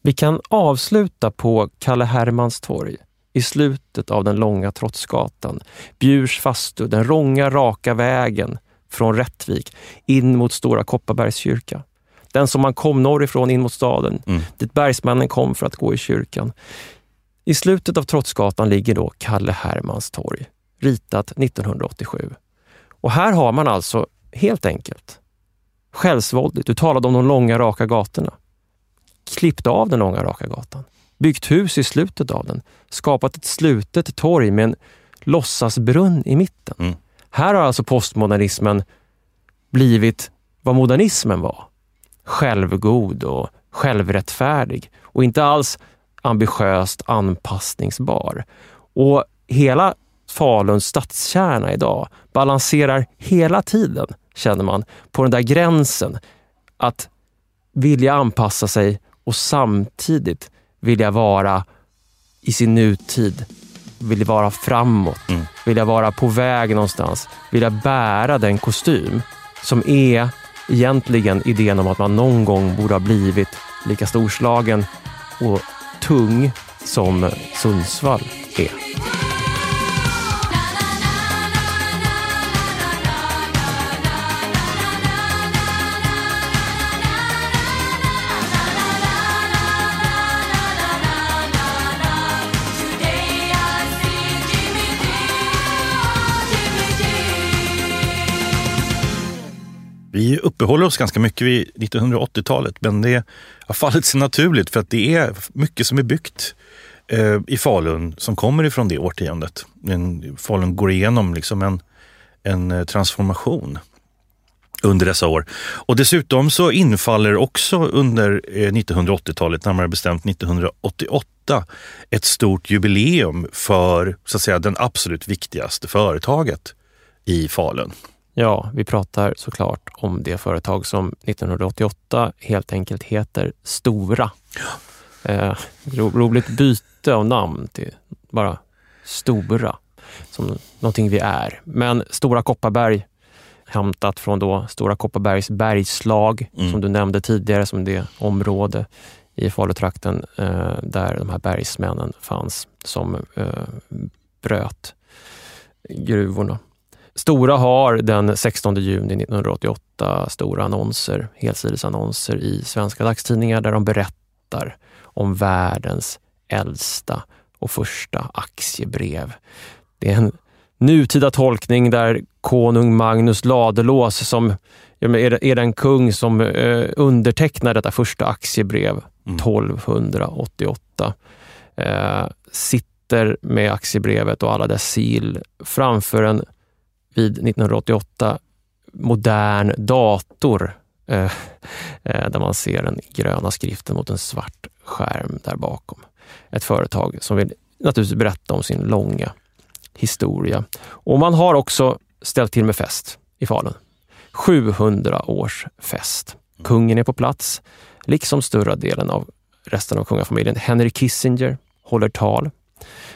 Vi kan avsluta på Kalle Hermans torg i slutet av den långa Trotsgatan, Bjurs fastu, den långa raka vägen från Rättvik in mot Stora Kopparbergs kyrka. Den som man kom norrifrån in mot staden, mm. dit bergsmännen kom för att gå i kyrkan. I slutet av Trotsgatan ligger då Kalle Hermans torg, ritat 1987. Och här har man alltså helt enkelt självsvåldigt, du talade om de långa raka gatorna, klippt av den långa raka gatan, byggt hus i slutet av den, skapat ett slutet torg med en låtsasbrunn i mitten. Mm. Här har alltså postmodernismen blivit vad modernismen var. Självgod och självrättfärdig och inte alls ambitiöst anpassningsbar. Och hela Faluns stadskärna idag balanserar hela tiden, känner man, på den där gränsen att vilja anpassa sig och samtidigt vilja vara i sin nutid, vilja vara framåt, mm. vilja vara på väg någonstans, vilja bära den kostym som är egentligen idén om att man någon gång borde ha blivit lika storslagen och tung som Sundsvall är. Vi uppehåller oss ganska mycket vid 1980-talet, men det har fallit sig naturligt för att det är mycket som är byggt eh, i Falun som kommer ifrån det årtiondet. Falun går igenom liksom en, en eh, transformation under dessa år. Och dessutom så infaller också under eh, 1980-talet, närmare bestämt 1988, ett stort jubileum för så att säga, den absolut viktigaste företaget i Falun. Ja, vi pratar såklart om det företag som 1988 helt enkelt heter Stora. Eh, ro, roligt byte av namn till bara Stora, som någonting vi är. Men Stora Kopparberg, hämtat från då Stora Kopparbergs bergslag, mm. som du nämnde tidigare, som det område i Falutrakten eh, där de här bergsmännen fanns som eh, bröt gruvorna. Stora har den 16 juni 1988 stora annonser, helsidesannonser i svenska dagstidningar där de berättar om världens äldsta och första aktiebrev. Det är en nutida tolkning där konung Magnus Ladulås, som är den kung som eh, undertecknar detta första aktiebrev mm. 1288, eh, sitter med aktiebrevet och alla dess sil framför en vid 1988 modern dator eh, eh, där man ser den gröna skriften mot en svart skärm där bakom. Ett företag som vill naturligtvis berätta om sin långa historia. Och man har också ställt till med fest i Falun. 700 års fest. Kungen är på plats, liksom större delen av resten av kungafamiljen. Henry Kissinger håller tal.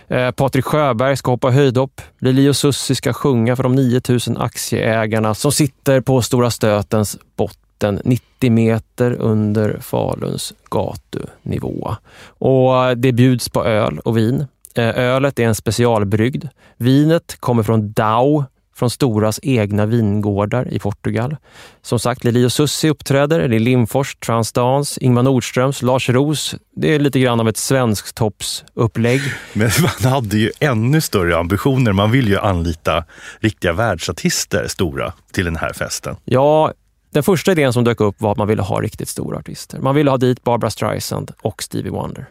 Eh, Patrik Sjöberg ska hoppa höjdhopp. Lili och Sussi ska sjunga för de 9000 aktieägarna som sitter på Stora Stötens botten 90 meter under Faluns gatunivå. Och eh, det bjuds på öl och vin. Eh, ölet är en specialbrygd. Vinet kommer från Dau från Storas egna vingårdar i Portugal. Som sagt, Lili och Sussi uppträder, det är Limfors, Transdance, Ingmar Nordströms, Lars Ros. Det är lite grann av ett svensktoppsupplägg. *laughs* Men man hade ju ännu större ambitioner. Man vill ju anlita riktiga världsartister, stora, till den här festen. Ja, den första idén som dök upp var att man ville ha riktigt stora artister. Man ville ha dit Barbara Streisand och Stevie Wonder.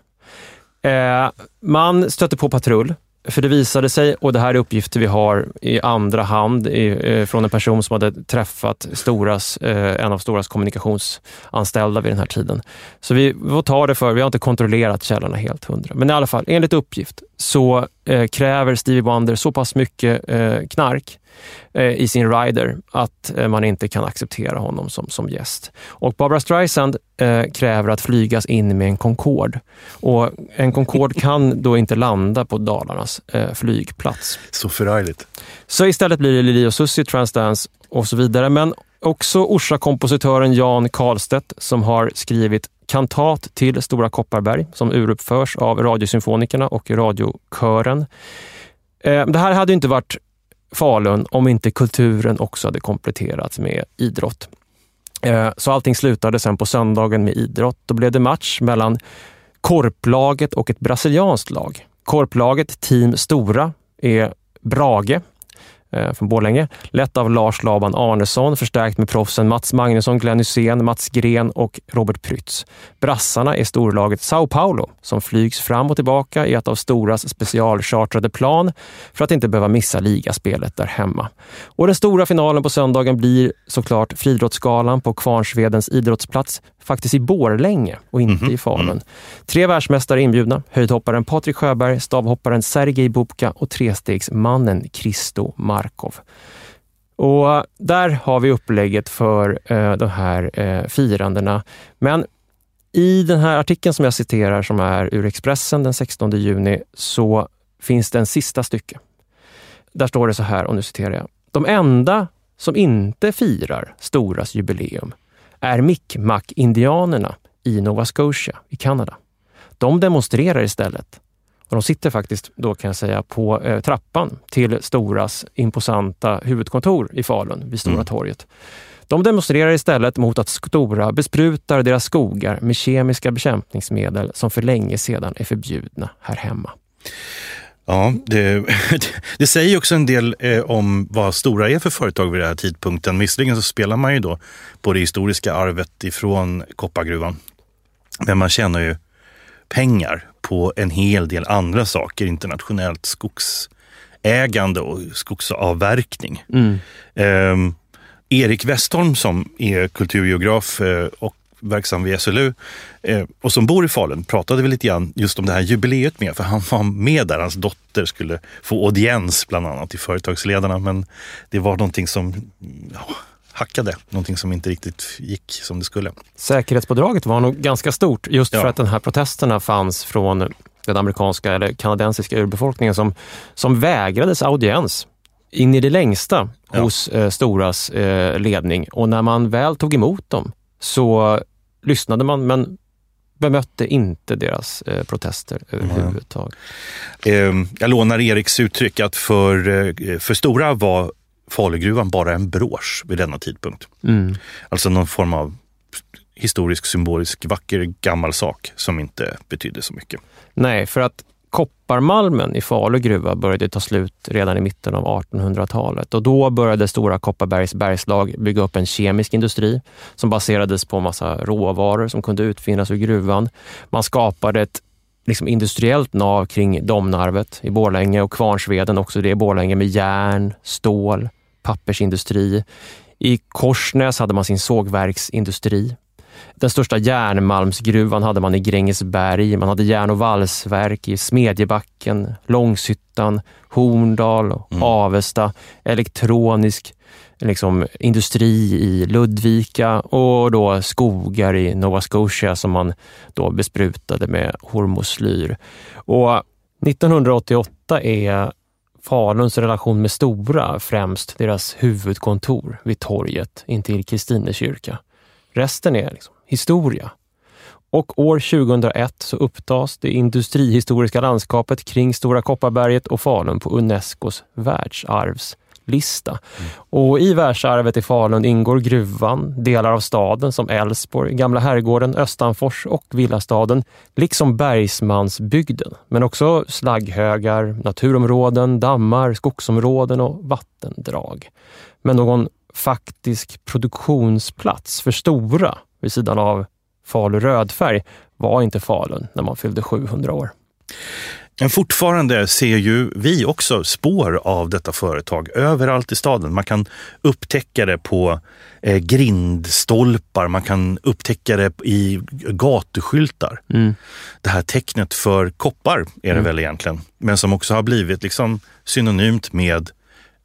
Eh, man stötte på patrull för det visade sig, och det här är uppgifter vi har i andra hand i, eh, från en person som hade träffat Storas, eh, en av Storas kommunikationsanställda vid den här tiden. Så vi får ta det för, vi har inte kontrollerat källorna helt hundra. Men i alla fall, enligt uppgift så eh, kräver Stevie Wonder så pass mycket eh, knark Eh, i sin rider att eh, man inte kan acceptera honom som, som gäst. Och Barbara Streisand eh, kräver att flygas in med en Concorde. Och en Concorde *laughs* kan då inte landa på Dalarnas eh, flygplats. Så förargligt. Så istället blir det Lili och Susie, Transdance och så vidare. Men också Orsa-kompositören Jan Karlstedt som har skrivit kantat till Stora Kopparberg som uruppförs av Radiosymfonikerna och Radiokören. Eh, det här hade inte varit Falun om inte kulturen också hade kompletterats med idrott. Eh, så allting slutade sen på söndagen med idrott. Då blev det match mellan korplaget och ett brasilianskt lag. Korplaget, Team Stora, är Brage Eh, från Borlänge. Lett av Lars Laban Arnesson, förstärkt med proffsen Mats Magnusson, Glenn Hysén, Mats Gren och Robert Prytz. Brassarna är storlaget Sao Paulo som flygs fram och tillbaka i ett av Storas specialchartrade plan för att inte behöva missa ligaspelet där hemma. Och den stora finalen på söndagen blir såklart Friidrottsgalan på Kvarnsvedens idrottsplats, faktiskt i Borlänge och inte Mhm, i Falun. Tre världsmästare inbjudna, höjdhopparen Patrik Sjöberg, stavhopparen Sergej Bubka och trestegsmannen Kristo Markov. Och där har vi upplägget för eh, de här eh, firandena. Men i den här artikeln som jag citerar, som är ur Expressen den 16 juni, så finns det en sista stycke. Där står det så här, och nu citerar jag. De enda som inte firar Storas jubileum är Mi'kmaq-indianerna i Nova Scotia i Kanada. De demonstrerar istället. Och de sitter faktiskt, då kan jag säga, på eh, trappan till Storas imposanta huvudkontor i Falun, vid Stora Mm. torget. De demonstrerar istället mot att Stora besprutar deras skogar med kemiska bekämpningsmedel som för länge sedan är förbjudna här hemma. Ja, det, *laughs* det säger också en del eh, om vad Stora är för företag vid den här tidpunkten. Visserligen så spelar man ju då på det historiska arvet ifrån koppargruvan. Men man tjänar ju pengar på en hel del andra saker, internationellt skogsägande och skogsavverkning. Mm. Eh, Erik Westholm som är kulturgeograf eh, och verksam vid SLU eh, och som bor i Falun pratade vi lite grann just om det här jubileet med, för han var med där, hans dotter skulle få audiens bland annat till företagsledarna, men det var någonting som ja, hackade, någonting som inte riktigt gick som det skulle. Säkerhetspådraget var nog ganska stort just Ja. för att de här protesterna fanns från den amerikanska eller kanadensiska urbefolkningen som, som vägrades audiens in i det längsta Ja. hos eh, Storas eh, ledning. Och när man väl tog emot dem så lyssnade man men bemötte inte deras eh, protester överhuvudtaget. Eh, jag lånar Eriks uttryck att för, eh, för Stora var Falugruvan bara en brosch vid denna tidpunkt. Mm. Alltså någon form av historisk, symbolisk, vacker gammal sak som inte betydde så mycket. Nej, för att kopparmalmen i Falu gruva började ta slut redan i mitten av 1800-talet och då började Stora Kopparbergs bergslag bygga upp en kemisk industri som baserades på massa råvaror som kunde utvinnas ur gruvan. Man skapade ett liksom industriellt nav kring Domnarvet i Borlänge och Kvarnsveden också det i Borlänge med järn, stål, pappersindustri. I Korsnäs hade man sin sågverksindustri. Den största järnmalmsgruvan hade man i Grängesberg. Man hade järn och valsverk i Smedjebacken, Långshyttan, Horndal, Mm. Avesta, elektronisk liksom, industri i Ludvika och då skogar i Nova Scotia som man då besprutade med hormoslyr. Och 1988 är Faluns relation med Stora främst deras huvudkontor vid torget intill Kristine kyrka. Resten är liksom historia. Och år 2001 så upptas det industrihistoriska landskapet kring Stora Kopparberget och Falun på Unescos världsarvslista. Och I världsarvet i Falun ingår gruvan, delar av staden som Älvsborg, Gamla herrgården, Östanfors och Villastaden, liksom Bergsmansbygden. Men också slagghögar, naturområden, dammar, skogsområden och vattendrag. Men någon faktisk produktionsplats för Stora vid sidan av Falu rödfärg var inte Falun när man fyllde 700 år. Men fortfarande ser ju vi också spår av detta företag överallt i staden. Man kan upptäcka det på eh, grindstolpar, man kan upptäcka det i gatuskyltar. Mm. Det här tecknet för koppar är det Mm. väl egentligen, men som också har blivit liksom synonymt med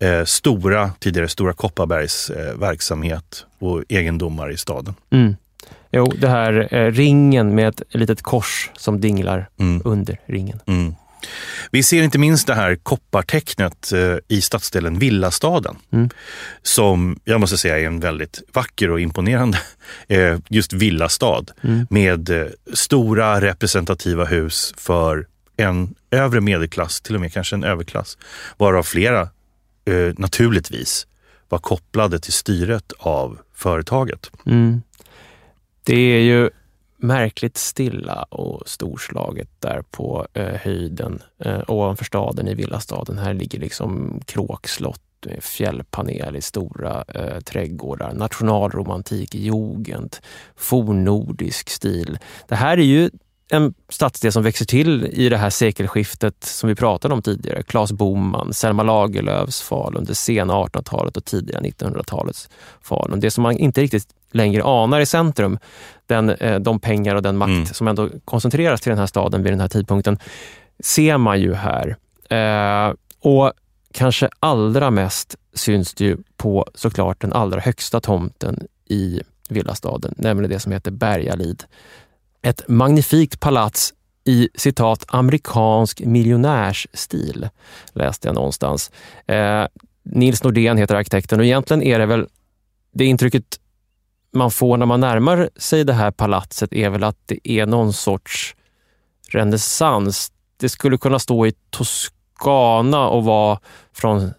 eh, stora, tidigare Stora Kopparbergs eh, verksamhet och egendomar i staden. Mm. Jo, det här eh, ringen med ett litet kors som dinglar Mm, under ringen. mm. Vi ser inte minst det här koppartecknet eh, i stadsdelen Villastaden. Mm. Som jag måste säga är en väldigt vacker och imponerande *laughs* eh, just villastad. Mm. Med eh, stora representativa hus för en övre medelklass, till och med kanske en överklass. Varav flera eh, naturligtvis var kopplade till styret av företaget. Mm. Det är ju märkligt stilla och storslaget där på eh, höjden eh, ovanför staden i villastaden. Här ligger liksom kråkslott, med fjällpanel i stora eh, trädgårdar, nationalromantik, jugend, fornnordisk stil. Det här är ju en stadsdel som växer till i det här sekelskiftet som vi pratade om tidigare. Claes Boman, Selma Lagerlöfs Falun, det sena 1800-talet och tidiga 1900-talets Falun. Det som man inte riktigt längre anar i centrum, den, eh, de pengar och den makt Mm. som ändå koncentreras till den här staden vid den här tidpunkten, ser man ju här. Eh, och kanske allra mest syns det ju på såklart den allra högsta tomten i villastaden, nämligen det som heter Bergalid. Ett magnifikt palats i citat amerikansk miljonärsstil, läste jag någonstans. Eh, Nils Nordén heter arkitekten och egentligen är det väl det intrycket man får när man närmar sig det här palatset är väl att det är någon sorts renässans. Det skulle kunna stå i Toscana och vara från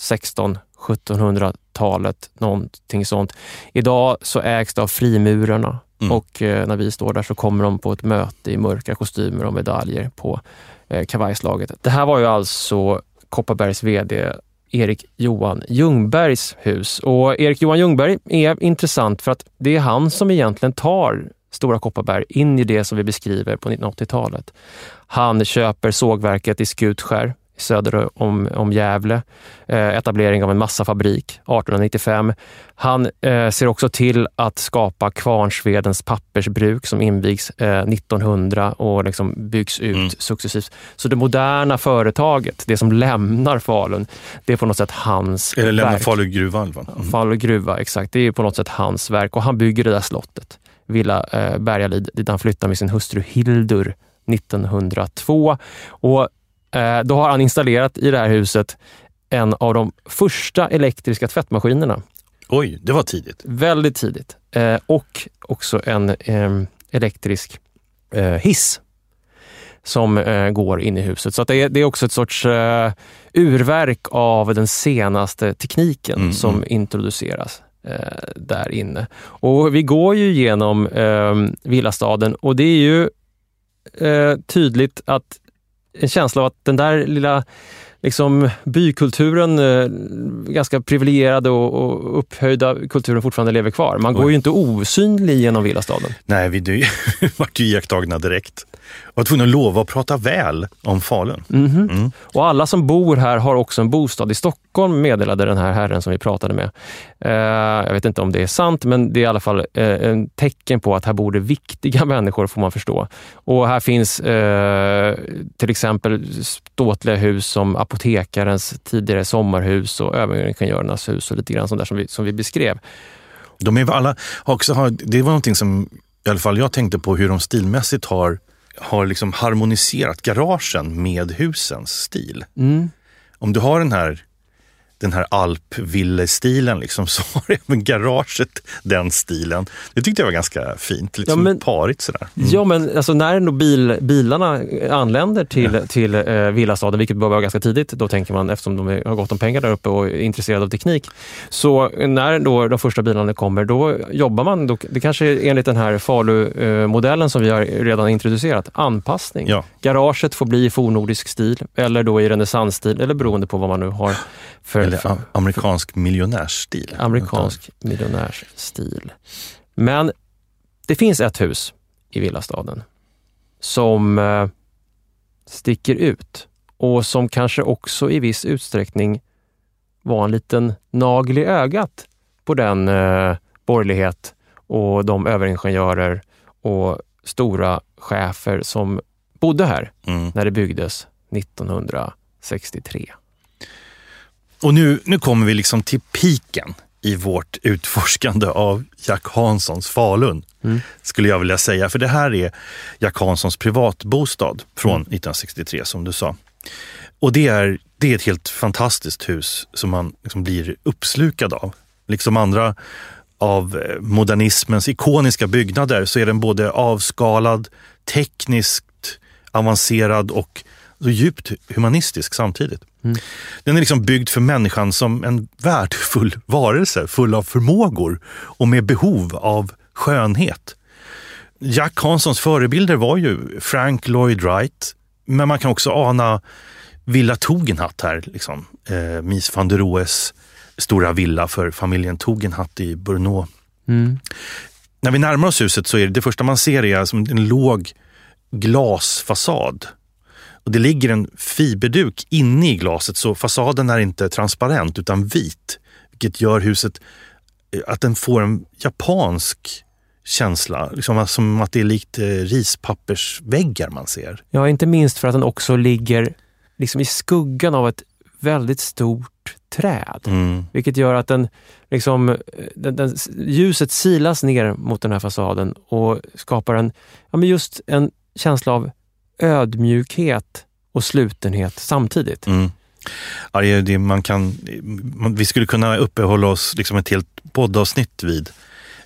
16-1700-talet, någonting sånt. Idag så ägs det av frimurarna Mm. och eh, när vi står där så kommer de på ett möte i mörka kostymer och medaljer på eh, kavajslaget. Det här var ju alltså Kopparbergs VD Erik Johan Ljungbergs hus. Och Erik Johan Ljungberg är intressant för att det är han som egentligen tar Stora Kopparberg in i det som vi beskriver på 1980-talet. Han köper sågverket i Skutskär söder om, om Gävle. Eh, etablering av en massafabrik 1895. Han eh, ser också till att skapa Kvarnsvedens pappersbruk som invigs eh, 1900 och liksom byggs ut Mm. successivt. Så det moderna företaget, det som lämnar Falun, det är på något sätt hans Eller lämna verk. Falugruvan. va? Mm. Falu gruva, exakt. Det är på något sätt hans verk och han bygger det där slottet, Villa eh, Bergalid, dit han flyttar med sin hustru Hildur 1902. Och då har han installerat i det här huset en av de första elektriska tvättmaskinerna, Oj, det var tidigt. väldigt tidigt. Eh, och också en eh, elektrisk eh, hiss som eh, går in i huset. Så det, är, det är också ett sorts eh, urverk av den senaste tekniken Mm, som mm. introduceras eh, där inne. Och vi går ju genom eh, villastaden och det är ju eh, tydligt att en känsla av att den där lilla liksom, bykulturen, eh, ganska privilegierade och, och upphöjda kulturen fortfarande lever kvar. Man går ju inte osynlig genom villastaden. Nej, vi *laughs* vart ju iakttagna direkt. Var tvungna att lova att prata väl om Falun. Mhm. Mm. Och alla som bor här har också en bostad i Stockholm, meddelade den här herren som vi pratade med. Eh, jag vet inte om det är sant, men det är i alla fall eh, en tecken på att här bor det viktiga *laughs* människor, får man förstå. Och här finns eh, till exempel ståtliga hus som apotekarens tidigare sommarhus och överingenjörernas hus och lite grann sånt där som vi, som vi beskrev. De är alla, också, har, det var någonting som i alla fall jag tänkte på hur de stilmässigt har, har liksom harmoniserat garagen med husens stil. Mm. Om du har den här, den här alpvillestilen liksom, *laughs* så har även garaget den stilen. Det tyckte jag var ganska fint, liksom Ja, men- parigt sådär. Ja, men alltså när ändå bil, bilarna anländer till, till eh, villastaden, vilket bör vara ganska tidigt, då tänker man eftersom de har gott om pengar där uppe och är intresserade av teknik. Så när då de första bilarna kommer, då jobbar man, då, det kanske är enligt den här Falu-modellen som vi har redan introducerat, anpassning. Ja. Garaget får bli i fornnordisk stil eller då i renässansstil, eller beroende på vad man nu har för, Eller för amerikansk miljonärsstil. amerikansk miljonärsstil. Men det finns ett hus i villastaden som eh, sticker ut och som kanske också i viss utsträckning var en liten nagel i ögat på den eh, borgerlighet och de överingenjörer och stora chefer som bodde här Mm. när det byggdes 1963. Och nu, nu kommer vi liksom till piken i vårt utforskande av Jack Hanssons Falun, mm. skulle jag vilja säga. För det här är Jack Hanssons privatbostad från mm. 1963 som du sa. Och det är, det är ett helt fantastiskt hus som man liksom blir uppslukad av. Liksom andra av eh, modernismens ikoniska byggnader så är den både avskalad, tekniskt avancerad och så djupt humanistisk samtidigt. Mm. Den är liksom byggd för människan som en värdefull varelse, full av förmågor och med behov av skönhet. Jack Hanssons förebilder var ju Frank Lloyd Wright, men man kan också ana Villa Togenhatt här. Liksom. Eh, Mies van der Rohes stora villa för familjen Togenhatt i Brno. Mm. När vi närmar oss huset så är det, det första man ser är som en låg glasfasad. Och det ligger en fiberduk inne i glaset så fasaden är inte transparent utan vit. Vilket gör huset eh, att den får en japansk känsla. Liksom som att det är likt eh, rispappersväggar man ser. Ja, inte minst för att den också ligger liksom i skuggan av ett väldigt stort träd. Mm. Vilket gör att den, liksom, den, den, ljuset silas ner mot den här fasaden och skapar en, ja, men just en känsla av ödmjukhet och slutenhet samtidigt. Mm. Ja, det, man kan, man, vi skulle kunna uppehålla oss liksom ett helt poddavsnitt vid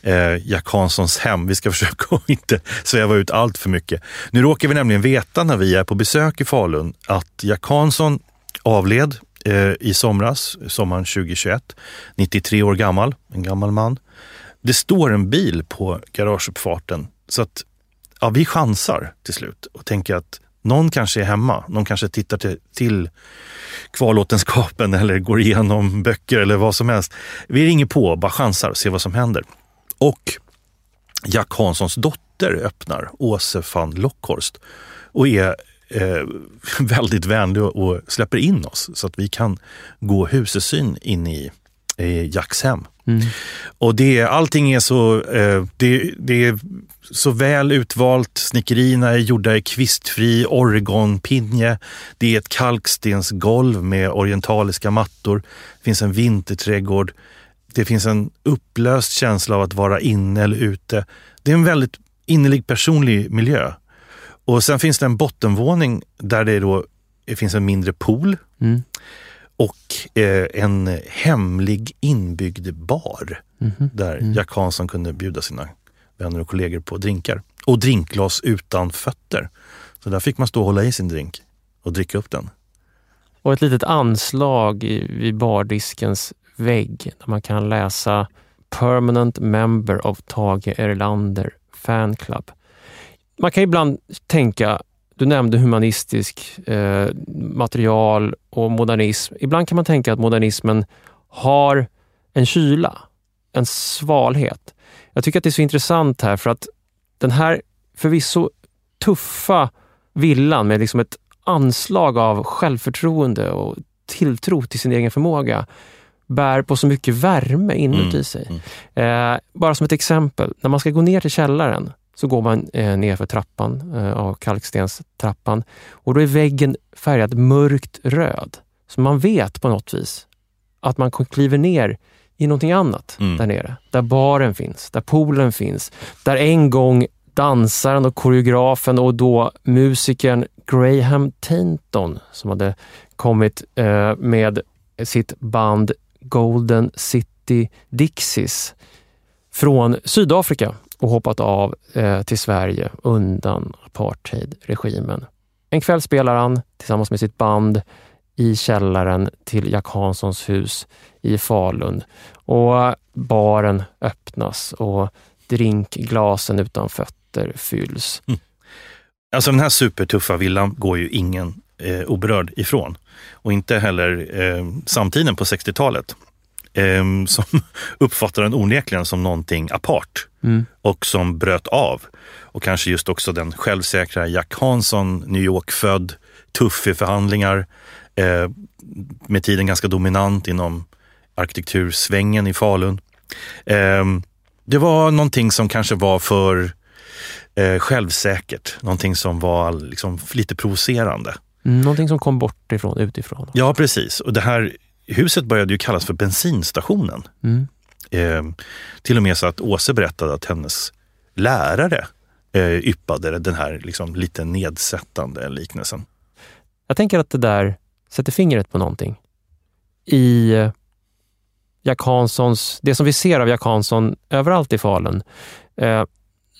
eh, Jack Hanssons hem. Vi ska *laughs* försöka att inte sväva ut allt för mycket. Nu råkar vi nämligen veta när vi är på besök i Falun att Jack Hansson avled eh, i somras, sommaren 2021, 93 år gammal, en gammal man. Det står en bil på garageuppfarten så att ja, vi chansar till slut och tänker att någon kanske är hemma. Någon kanske tittar till, till kvarlåtenskapen *laughs* eller går igenom böcker eller vad som helst. Vi ringer på, bara chansar och ser vad som händer. Och Jack Hanssons dotter öppnar, Åse van Lockhorst, och är eh, *laughs* väldigt vänlig och, och, släpper in oss så att vi kan gå husesyn in i, i Jacks hem. Mm. Och det, allting är så, eh, det, det är så väl utvalt. Snickerierna är gjorda i kvistfri Oregonpinje. Det är ett kalkstensgolv med orientaliska mattor. Det finns en vinterträdgård. Det finns en upplöst känsla av att vara inne eller ute. Det är en väldigt innerlig personlig miljö. Och sen finns det en bottenvåning där det då det finns en mindre pool. Mm och eh, en hemlig inbyggd bar mm -hmm. där mm. Jack Hansson kunde bjuda sina vänner och kollegor på drinkar. Och drinkglas utan fötter. Så där fick man stå och hålla i sin drink och dricka upp den. Och ett litet anslag vid bardiskens vägg där man kan läsa Permanent Member of Tage Erlander Fan Club. Man kan ibland tänka du nämnde humanistisk eh, material och modernism. Ibland kan man tänka att modernismen har en kyla, en svalhet. Jag tycker att det är så intressant här för att den här förvisso tuffa villan med liksom ett anslag av självförtroende och tilltro till sin egen förmåga bär på så mycket värme inuti mm, sig. Mm. Eh, bara som ett exempel, när man ska gå ner till källaren så går man eh, ner för trappan, eh, kalkstenstrappan och då är väggen färgad mörkt röd. Så man vet på något vis att man kliver ner i någonting annat mm. där nere. Där baren finns, där poolen finns, där en gång dansaren och koreografen och då musikern Graham Tainton som hade kommit eh, med sitt band Golden City Dixies från Sydafrika och hoppat av eh, till Sverige undan apartheidregimen. En kväll spelar han tillsammans med sitt band i källaren till Jack Hanssons hus i Falun och baren öppnas och drinkglasen utan fötter fylls. Mm. Alltså den här supertuffa villan går ju ingen eh, oberörd ifrån. Och inte heller eh, samtiden på 60-talet eh, som *laughs* uppfattar den onekligen som någonting apart mm. och som bröt av. Och kanske just också den självsäkra Jack Hansson, New York-född, tuff i förhandlingar, eh, med tiden ganska dominant inom arkitektursvängen i Falun. Eh, det var någonting som kanske var för eh, självsäkert, någonting som var liksom lite provocerande. Mm, någonting som kom bort ifrån, utifrån. Ja, precis. Och det här huset började ju kallas för bensinstationen. Mm. Eh, till och med så att Åse berättade att hennes lärare eh, yppade den här liksom, lite nedsättande liknelsen. Jag tänker att det där sätter fingret på någonting. I eh, Jack Hanssons, det som vi ser av Jack Hansson överallt i Falun. Eh,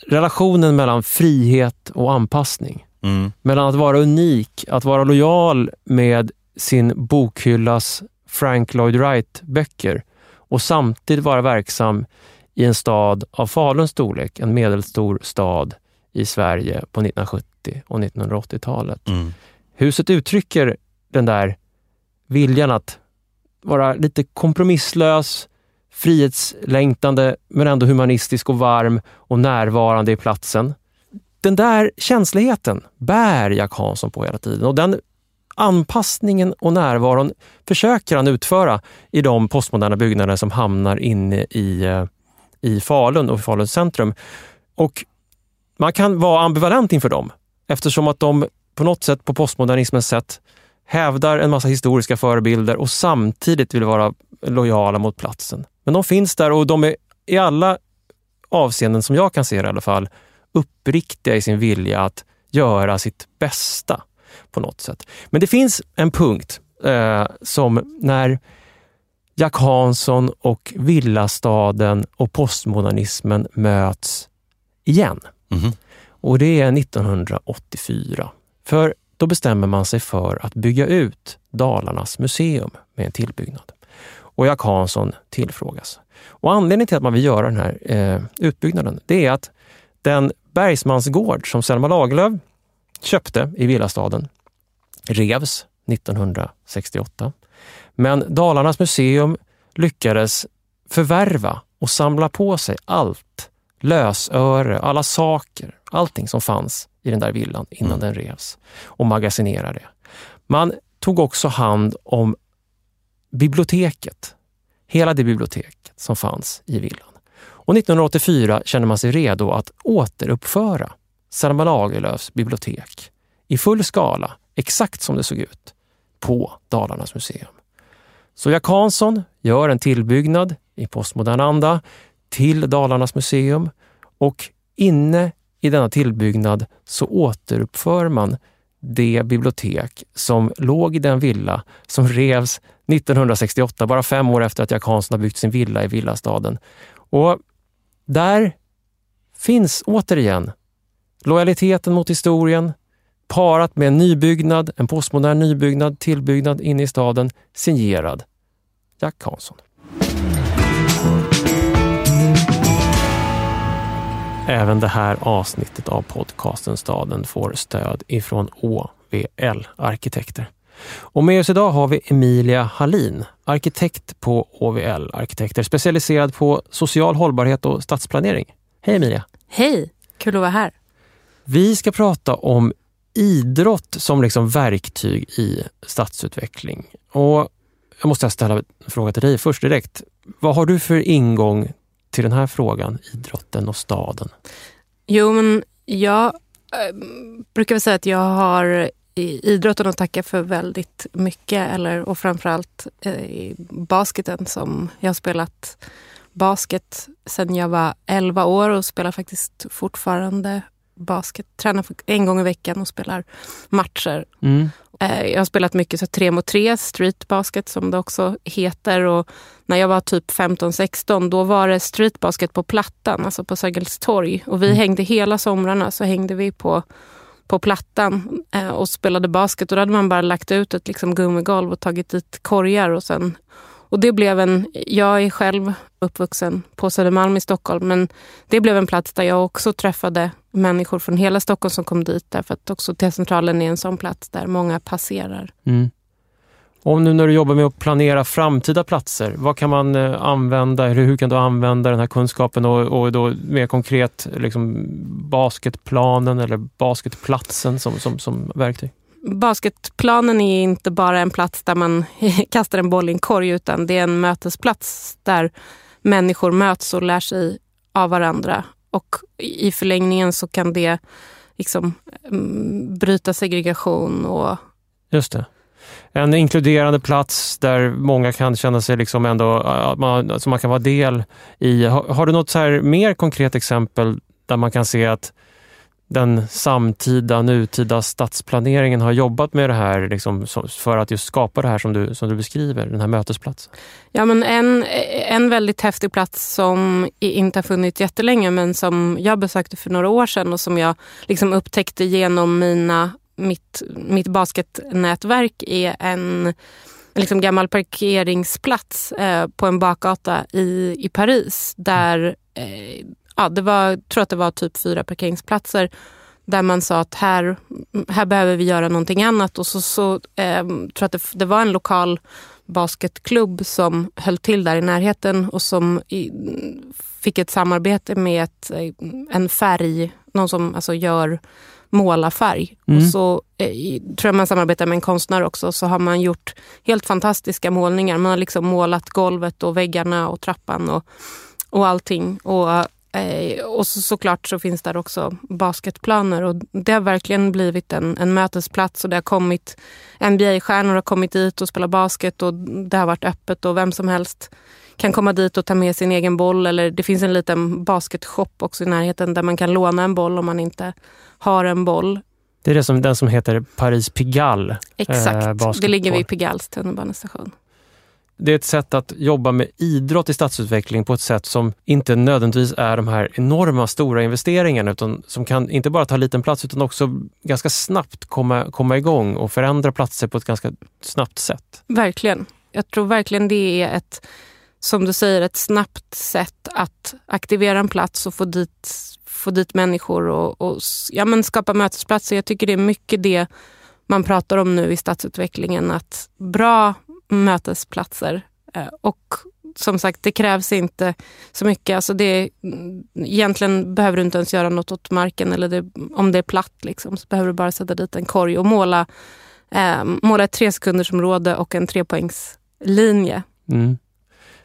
relationen mellan frihet och anpassning. Mm. Mellan att vara unik, att vara lojal med sin bokhyllas Frank Lloyd Wright-böcker och samtidigt vara verksam i en stad av Faluns storlek, en medelstor stad i Sverige på 1970 och 1980-talet. Mm. Huset uttrycker den där viljan att vara lite kompromisslös, frihetslängtande men ändå humanistisk och varm och närvarande i platsen. Den där känsligheten bär Jack Hansson på hela tiden och den anpassningen och närvaron försöker han utföra i de postmoderna byggnader som hamnar inne i, eh, i Falun och Faluns centrum. Och man kan vara ambivalent inför dem eftersom att de på något sätt på postmodernismens sätt hävdar en massa historiska förebilder och samtidigt vill vara lojala mot platsen. Men de finns där och de är i alla avseenden, som jag kan se det i alla fall, uppriktiga i sin vilja att göra sitt bästa på något sätt. Men det finns en punkt eh, som när Jack Hansson och villastaden och postmodernismen möts igen. Mhm. Och det är 1984. För då bestämmer man sig för att bygga ut Dalarnas museum med en tillbyggnad. Och Jack Hansson tillfrågas. Och anledningen till att man vill göra den här eh, utbyggnaden, det är att den bergsmansgård som Selma Lagerlöf köpte i villastaden revs 1968. Men Dalarnas museum lyckades förvärva och samla på sig allt. Lösöre, alla saker, allting som fanns i den där villan innan Mm. den revs och magasinera det. Man tog också hand om biblioteket, hela det biblioteket som fanns i villan. Och 1984 kände man sig redo att återuppföra Selma Lagerlöfs bibliotek i full skala, exakt som det såg ut, på Dalarnas museum. Så Jack Hansson gör en tillbyggnad i postmodern anda till Dalarnas museum och inne i denna tillbyggnad så återuppför man det bibliotek som låg i den villa som revs 1968, bara fem år efter att Jack Hansson har byggt sin villa i villastaden. Och där finns återigen lojaliteten mot historien parat med en nybyggnad, en postmodern nybyggnad, tillbyggnad inne i staden, signerad Jack Hansson. Även det här avsnittet av podcasten Staden får stöd ifrån OVL Arkitekter. Och med oss idag har vi Emilia Hallin, arkitekt på OVL Arkitekter, specialiserad på social hållbarhet och stadsplanering. Hej Emilia! Hej, kul att vara här. Vi ska prata om idrott som liksom verktyg i stadsutveckling. Och jag måste ställa en fråga till dig först direkt. Vad har du för ingång till den här frågan, idrotten och staden? Jo, men jag äh, brukar väl säga att jag har idrotten att tacka för väldigt mycket. Eller, och framförallt eh, basketen som jag har spelat basket sedan jag var 11 år och spelar faktiskt fortfarande basket. Tränar en gång i veckan och spelar matcher. Mm. Eh, Jag har spelat mycket så tre mot tre, street basket som det också heter. Och när jag var typ 15-16 då var det street basket på Plattan, alltså på Sergels torg. Och vi Mm. hängde hela somrarna så hängde vi på, på Plattan eh, och spelade basket. Och då hade man bara lagt ut ett liksom, gummigolv och tagit dit korgar. Och, sen, och det blev en, jag är själv uppvuxen på Södermalm i Stockholm men det blev en plats där jag också träffade människor från hela Stockholm som kom dit därför att också T-centralen är en sån plats där många passerar. Mm. Och nu när du jobbar med att planera framtida platser, vad kan man eh, använda, eller hur kan du använda den här kunskapen och, och då mer konkret liksom basketplanen eller basketplatsen som, som, som verktyg? Basketplanen är inte bara en plats där man *laughs* kastar en boll i en korg utan det är en mötesplats där människor möts och lär sig av varandra. Och i förlängningen så kan det liksom mm, bryta segregation och Just det. en inkluderande plats där många kan känna sig liksom ändå, att man, alltså man kan vara del i. Har, har du något så här mer konkret exempel där man kan se att den samtida, nutida stadsplaneringen har jobbat med det här liksom, för att just skapa det här som du, som du beskriver, den här mötesplatsen? Ja, men en, en väldigt häftig plats som inte har funnits jättelänge men som jag besökte för några år sedan och som jag liksom upptäckte genom mina, mitt, mitt basketnätverk är en, liksom gammal parkeringsplats eh, på en bakgata i, i Paris där eh, ja, det var, tror att det var typ fyra parkeringsplatser där man sa att här, här behöver vi göra någonting annat. Och så, så eh, tror jag att det, det, var en lokal basketklubb som höll till där i närheten och som i, fick ett samarbete med ett, en färg, någon som alltså gör målarfärg. Mm. Och så eh, tror jag man samarbetar med en konstnär också, så har man gjort helt fantastiska målningar. Man har liksom målat golvet och väggarna och trappan och, och allting. Och Eh, och så, såklart så finns där också basketplaner och det har verkligen blivit en, en mötesplats och det har kommit NBA-stjärnor har kommit dit och spelat basket och det har varit öppet och vem som helst kan komma dit och ta med sin egen boll eller det finns en liten basketshop också i närheten där man kan låna en boll om man inte har en boll. Det är det som, den som heter Paris Pigalle. Exakt, eh, det ligger vid Pigalles tunnelbanestation. Det är ett sätt att jobba med idrott i stadsutveckling på ett sätt som inte nödvändigtvis är de här enorma stora investeringarna utan som kan inte bara ta liten plats utan också ganska snabbt komma, komma igång och förändra platser på ett ganska snabbt sätt. Verkligen. Jag tror verkligen det är ett, som du säger, ett snabbt sätt att aktivera en plats och få dit, få dit människor och, och ja, men skapa mötesplatser. Jag tycker det är mycket det man pratar om nu i stadsutvecklingen, att bra mötesplatser. Eh, och som sagt, det krävs inte så mycket. Alltså det, egentligen behöver du inte ens göra något åt marken. Eller det, om det är platt liksom, så behöver du bara sätta dit en korg och måla, eh, måla ett tresekundersområde och en trepoängslinje. Mm.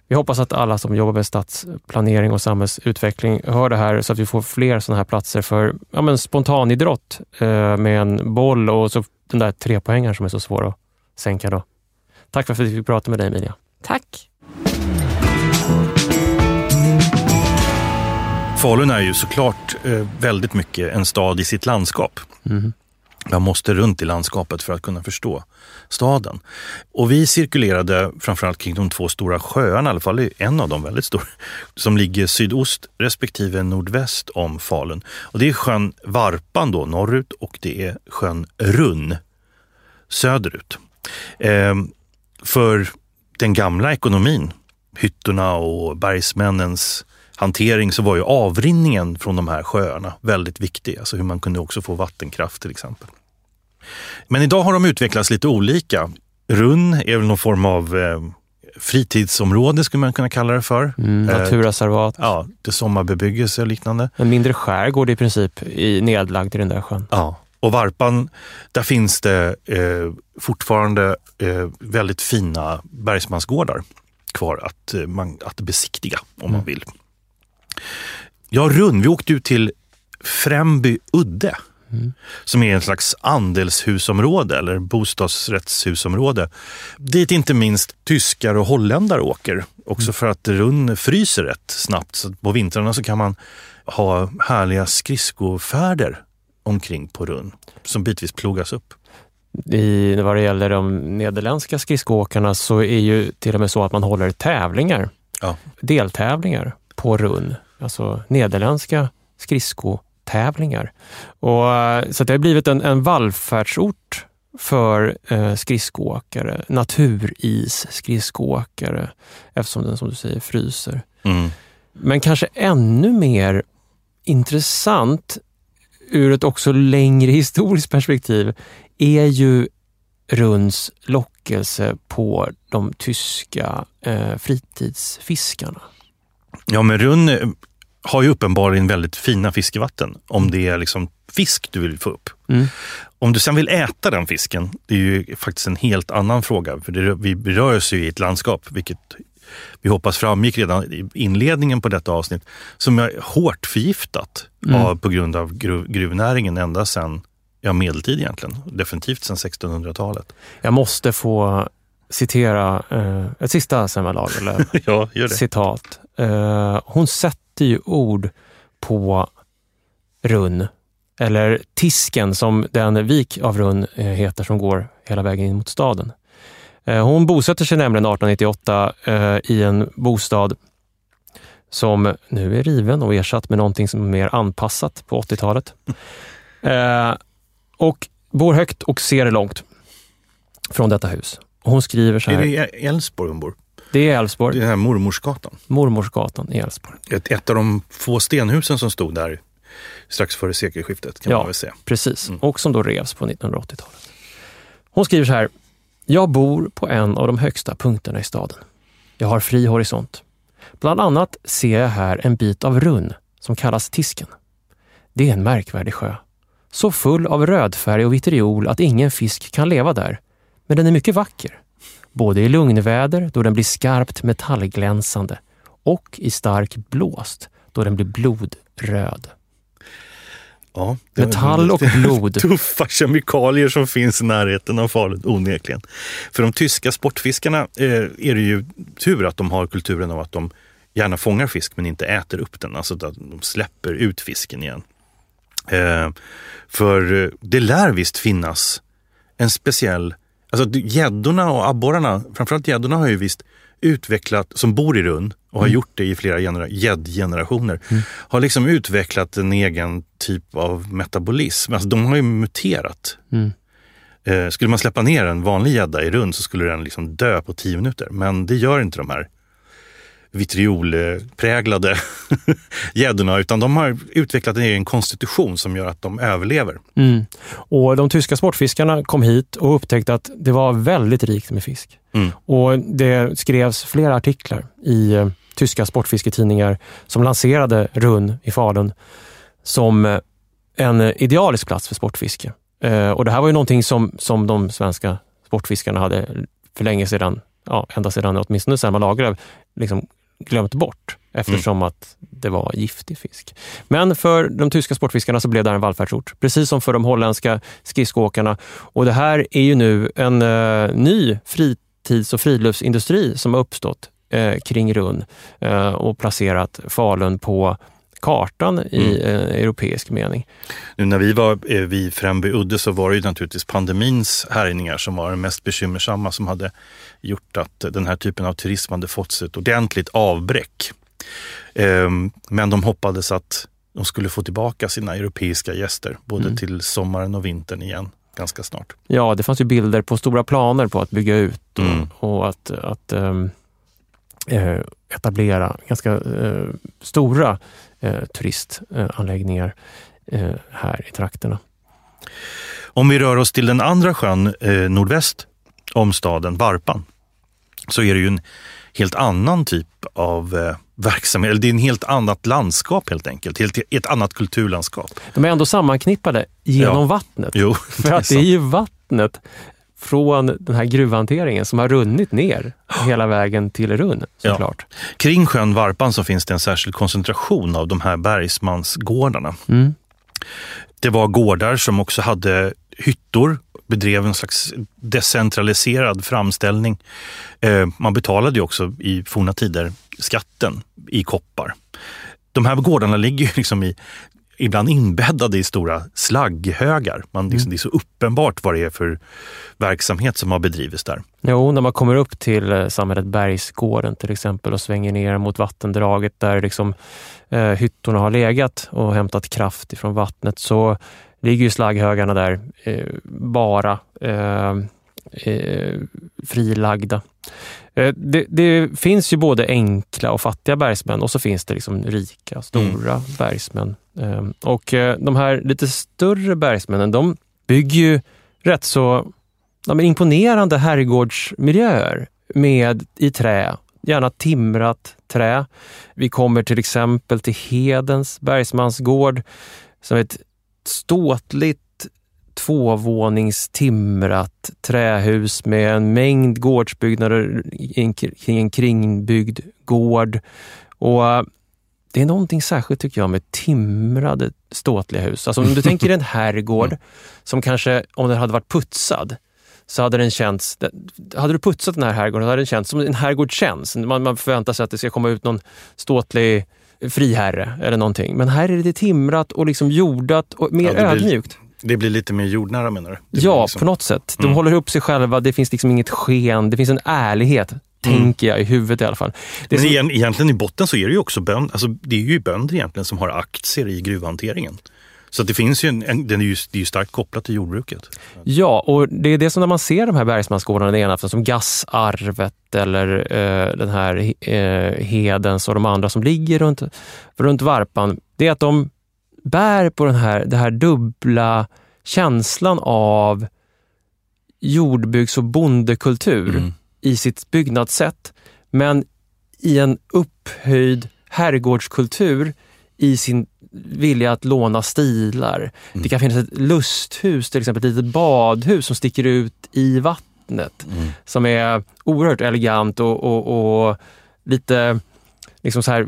Vi hoppas att alla som jobbar med stadsplanering och samhällsutveckling hör det här så att vi får fler sådana här platser för ja, men spontanidrott eh, med en boll och så den där trepoängaren som är så svår att sänka. Då. Tack för att vi fick prata med dig Emilia. Tack. Falun är ju såklart eh, väldigt mycket en stad i sitt landskap. Mm. Man måste runt i landskapet för att kunna förstå staden. Och vi cirkulerade framförallt kring de två stora sjöarna, i alla fall en av dem väldigt stor, som ligger sydost respektive nordväst om Falun. Och det är sjön Varpan då norrut och det är sjön Runn söderut. Eh, för den gamla ekonomin, hyttorna och bergsmännens hantering så var ju avrinningen från de här sjöarna väldigt viktig. Alltså hur man kunde också få vattenkraft till exempel. Men idag har de utvecklats lite olika. Runn är väl någon form av eh, fritidsområde skulle man kunna kalla det för. Mm, eh, naturreservat. Eh, ja, det sommarbebyggelse och liknande. En mindre skärgård i princip i, nedlagd i den där sjön. Ja, och Varpan, där finns det eh, fortfarande eh, väldigt fina bergsmansgårdar kvar att, eh, man, att besiktiga om mm. man vill. Ja, Runn, vi åkte ut till Främby udde. Mm. som är en slags andelshusområde eller bostadsrättshusområde. Dit inte minst tyskar och holländare åker. Också mm. för att Runn fryser rätt snabbt. Så på vintrarna så kan man ha härliga skridskofärder omkring på Runn som bitvis plogas upp. I, vad det gäller de nederländska skridskoåkarna så är ju till och med så att man håller tävlingar, ja. deltävlingar på Runn. Alltså nederländska skridskotävlingar. Och, så det har blivit en, en vallfärdsort för eh, skridskoåkare, naturis skridskoåkare eftersom den som du säger fryser. Mm. Men kanske ännu mer intressant ur ett också längre historiskt perspektiv är ju Runds lockelse på de tyska eh, fritidsfiskarna. Ja, men Rund eh, har ju uppenbarligen väldigt fina fiskevatten om det är liksom fisk du vill få upp. Mm. Om du sen vill äta den fisken, det är ju faktiskt en helt annan fråga. För det, vi rör oss ju i ett landskap, vilket vi hoppas framgick redan i inledningen på detta avsnitt, som är hårt förgiftat mm. av, på grund av gruv, gruvnäringen ända sedan ja, medeltid egentligen. Definitivt sedan 1600-talet. Jag måste få citera eh, ett sista Selma Lagerlöf *laughs* ja, gör det. citat. Eh, hon sätter ju ord på runn, eller Tisken som den vik av runn eh, heter som går hela vägen in mot staden. Eh, hon bosätter sig nämligen 1898 eh, i en bostad som nu är riven och ersatt med någonting som är mer anpassat på 80-talet. *laughs* Eh, och bor högt och ser långt från detta hus. Och hon skriver så Är här. det i Älvsborg hon bor? Det är Älvsborg, Det är här Mormorsgatan. Mormorsgatan i Älvsborg. Ett, ett av de få stenhusen som stod där strax före sekelskiftet kan Ja. man väl säga. Precis, och som då revs på 1980-talet. Hon skriver så här. Jag bor på en av de högsta punkterna i staden. Jag har fri horisont. Bland annat ser jag här en bit av runn som kallas Tisken. Det är en märkvärdig sjö. Så full av rödfärg och vitriol att ingen fisk kan leva där. Men den är mycket vacker. Både i lugnväder, då den blir skarpt metallglänsande, och i stark blåst, då den blir blodröd. Ja, Metall och *laughs* blod. Tuffa kemikalier som finns i närheten av Falun, onekligen. För de tyska sportfiskarna eh, är det ju tur att de har kulturen av att de gärna fångar fisk men inte äter upp den. Alltså att de släpper ut fisken igen. Eh, för eh, det lär visst finnas en speciell... Alltså gäddorna och abborrarna, framförallt gäddorna har ju visst utvecklat, som bor i Runn och har gjort det i flera genera- gäddgenerationer, har liksom utvecklat en egen typ av metabolism. Alltså de har ju muterat. Mm. Eh, skulle man släppa ner en vanlig gädda i Runn så skulle den liksom dö på tio minuter. Men det gör inte de här vitriolpräglade *laughs* gäddorna utan de har utvecklat en egen konstitution som gör att de överlever. Mm. Och de tyska sportfiskarna kom hit och upptäckte att det var väldigt rikt med fisk. Mm. Och det skrevs flera artiklar i eh, tyska sportfisketidningar som lanserade Runn i Falun som eh, en idealisk plats för sportfiske. Eh, och det här var ju någonting som, som de svenska sportfiskarna hade för länge sedan, ja, ända sedan åtminstone Selma Lagerlöf, liksom glömt bort eftersom att det var giftig fisk. Men för de tyska sportfiskarna så blev det här en vallfärdsort, precis som för de holländska skridskoåkarna. Och det här är ju nu en eh, ny fritids och friluftsindustri som har uppstått eh, kring Runn eh, och placerat Falun på kartan i eh, europeisk mening. Nu när vi var eh, vid Främby udde så var det ju naturligtvis pandemins härjningar som var den mest bekymmersamma som hade gjort att den här typen av turism hade fått sig ett ordentligt avbräck. Ehm, Men de hoppades att de skulle få tillbaka sina europeiska gäster både till sommaren och vintern igen ganska snart. Ja, det fanns ju bilder på stora planer på att bygga ut och, Mm. och att, att ehm, eh, etablera ganska stora eh, turistanläggningar eh, här i trakterna. Om vi rör oss till den andra sjön eh, nordväst om staden, Varpan, så är det ju en helt annan typ av eh, verksamhet. Det är en helt annat landskap helt enkelt. Helt, ett annat kulturlandskap. De är ändå sammanknippade genom Ja. vattnet. Jo, För att det är ju vattnet från den här gruvhanteringen som har runnit ner hela vägen till Runn såklart. Kring sjön Varpan så finns det en särskild koncentration av de här bergsmansgårdarna. Mm. Det var gårdar som också hade hyttor, bedrev en slags decentraliserad framställning. Eh, man betalade ju också i forna tider skatten i koppar. De här gårdarna ligger ju *laughs* liksom i, ibland inbäddade i stora slagghögar. Man, liksom, Det är så uppenbart vad det är för verksamhet som har bedrivits där. Jo, när man kommer upp till eh, samhället Bergsgården till exempel och svänger ner mot vattendraget där liksom, eh, hyttorna har legat och hämtat kraft ifrån vattnet så ligger ju slagghögarna där eh, bara eh, eh, frilagda. Eh, det, det finns ju både enkla och fattiga bergsmän och så finns det liksom rika, stora bergsmän. Eh, och de här lite större bergsmännen, de bygger ju rätt så ja, imponerande herrgårdsmiljöer med i trä, gärna timrat trä. Vi kommer till exempel till Hedens bergsmansgård som är ett ståtligt tvåvåningstimrat trähus med en mängd gårdsbyggnader kring en kringbyggd gård. Och det är någonting särskilt tycker jag med timrade ståtliga hus. Alltså om du tänker en *laughs* herrgård som kanske, om den hade varit putsad, så hade den känts... Hade du putsat den här herrgården så hade den känts som en herrgård känns. Man, man förväntar sig att det ska komma ut någon ståtlig friherre eller någonting. Men här är det timrat och liksom jordat och mer ja, ödmjukt. Det blir lite mer jordnära menar du? ja, liksom... på något sätt. De mm. håller upp sig själva, det finns liksom inget sken, det finns en ärlighet. Mm. Tänker jag i huvudet i alla fall. Det Men som... egentligen i botten så är det ju också bönder, alltså det är ju bönder egentligen som har aktier i gruvhanteringen. Så det finns ju en, en, den är ju, det är ju starkt kopplat till jordbruket. Ja, och det är det som när man ser de här bergsmansgårdarna, det ena som Gassarvet eller eh, den här eh, Hedens och de andra som ligger runt, runt Varpan, det är att de bär på den här, den här dubbla känslan av jordbruks och bondekultur mm. i sitt byggnadssätt, men i en upphöjd herrgårdskultur i sin vilja att låna stilar. Mm. Det kan finnas ett lusthus, till exempel ett litet badhus som sticker ut i vattnet. Mm. Som är oerhört elegant och, och, och lite liksom så här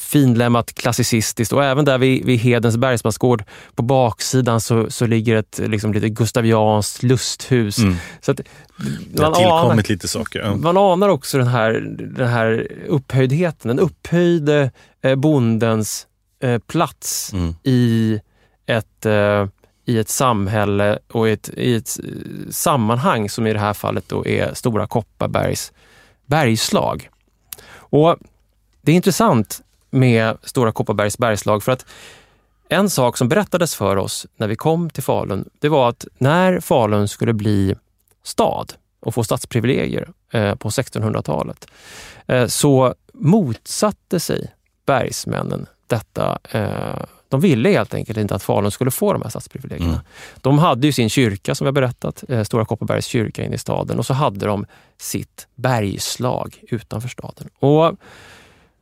finlämmat klassicistiskt och även där vid, vid Hedens bergsmansgård på baksidan så, så ligger ett liksom lite gustavianskt lusthus. Mm. Så att det har tillkommit anar, lite saker. Ja. Man anar också den här, den här upphöjdheten, den upphöjde eh, bondens eh, plats mm. i, ett, eh, i ett samhälle och i ett, i ett sammanhang som i det här fallet då är Stora Kopparbergs bergslag. Och det är intressant med Stora Kopparbergs bergslag för att en sak som berättades för oss när vi kom till Falun, det var att när Falun skulle bli stad och få stadsprivilegier eh, på 1600-talet eh, så motsatte sig bergsmännen detta. Eh, de ville helt enkelt inte att Falun skulle få de här stadsprivilegierna. Mm. De hade ju sin kyrka som vi har berättat, Stora Kopparbergs kyrka inne i staden och så hade de sitt bergslag utanför staden. Och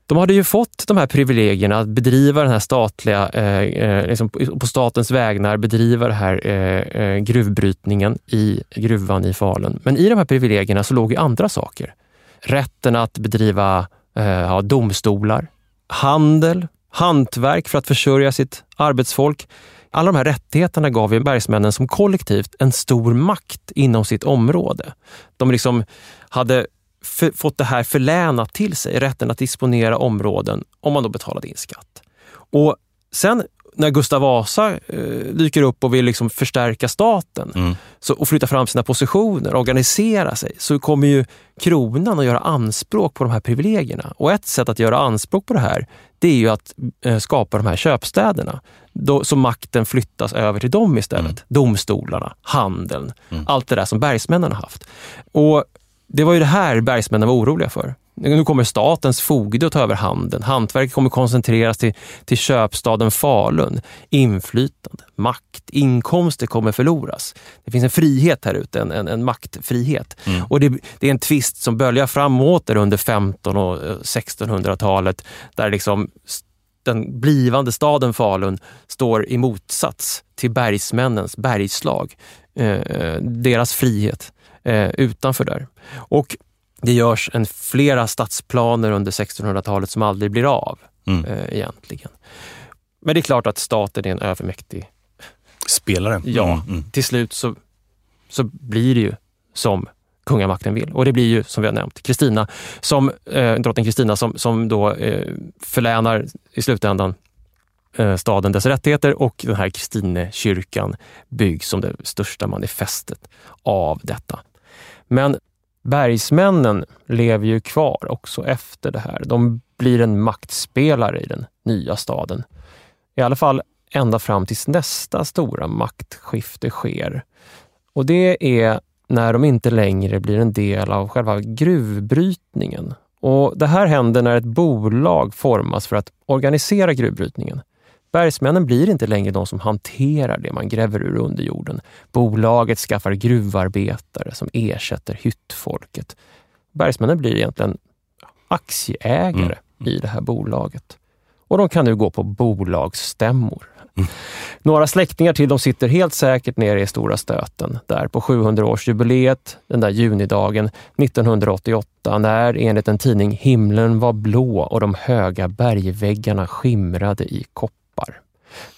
de hade ju fått de här privilegierna att bedriva den här statliga, eh, eh liksom på statens vägnar, bedriva den här eh, eh, gruvbrytningen i gruvan i Falun. Men i de här privilegierna så låg ju andra saker. Rätten att bedriva eh, ja, domstolar, handel, hantverk för att försörja sitt arbetsfolk. Alla de här rättigheterna gav ju bergsmännen som kollektivt en stor makt inom sitt område. De liksom hade för, fått det här förlänat till sig, rätten att disponera områden om man då betalade in skatt. Och sen när Gustav Vasa eh, dyker upp och vill liksom förstärka staten mm. så, och flytta fram sina positioner, organisera sig, så kommer ju kronan att göra anspråk på de här privilegierna. Och ett sätt att göra anspråk på det här, det är ju att eh, skapa de här köpstäderna. Då, så makten flyttas över till dem istället. Mm. Domstolarna, handeln, mm. allt det där som bergsmännen har haft. Och det var ju det här bergsmännen var oroliga för. Nu kommer statens fogde att ta över handeln. Hantverket kommer koncentreras till, till köpstaden Falun. Inflytande, makt, inkomster kommer förloras. Det finns en frihet här ute, en, en, en maktfrihet. Mm. Och det, det, är en tvist som böljar framåt under 15 och 1600-talet där liksom den blivande staden Falun står i motsats till bergsmännens bergslag. Eh, eh deras frihet eh, utanför där. Och det görs en flera stadsplaner under 1600-talet som aldrig blir av mm. eh, egentligen. Men det är klart att staten är en övermäktig spelare. Ja, mm, mm. till slut så, så blir det ju som kungamakten vill. Och det blir ju, som vi har nämnt, Kristina, som, eh, drottning Kristina som, som då eh, förlänar i slutändan eh, staden dess rättigheter och den här Kristinekyrkan byggs som det största manifestet av detta. Men bergsmännen lever ju kvar också efter det här. De blir en maktspelare i den nya staden. I alla fall ända fram tills nästa stora maktskifte sker. Och det är när de inte längre blir en del av själva gruvbrytningen. Och Det här händer när ett bolag formas för att organisera gruvbrytningen. Bergsmännen blir inte längre de som hanterar det man gräver ur under jorden. Bolaget skaffar gruvarbetare som ersätter hyttfolket. Bergsmännen blir egentligen aktieägare mm. i det här bolaget. Och de kan nu gå på bolagsstämmor Mm. Några släktingar till dem sitter helt säkert nere i Stora stöten, där på 700-årsjubileet, den där junidagen 1988, när enligt en tidning himlen var blå och de höga bergväggarna skimrade i koppar.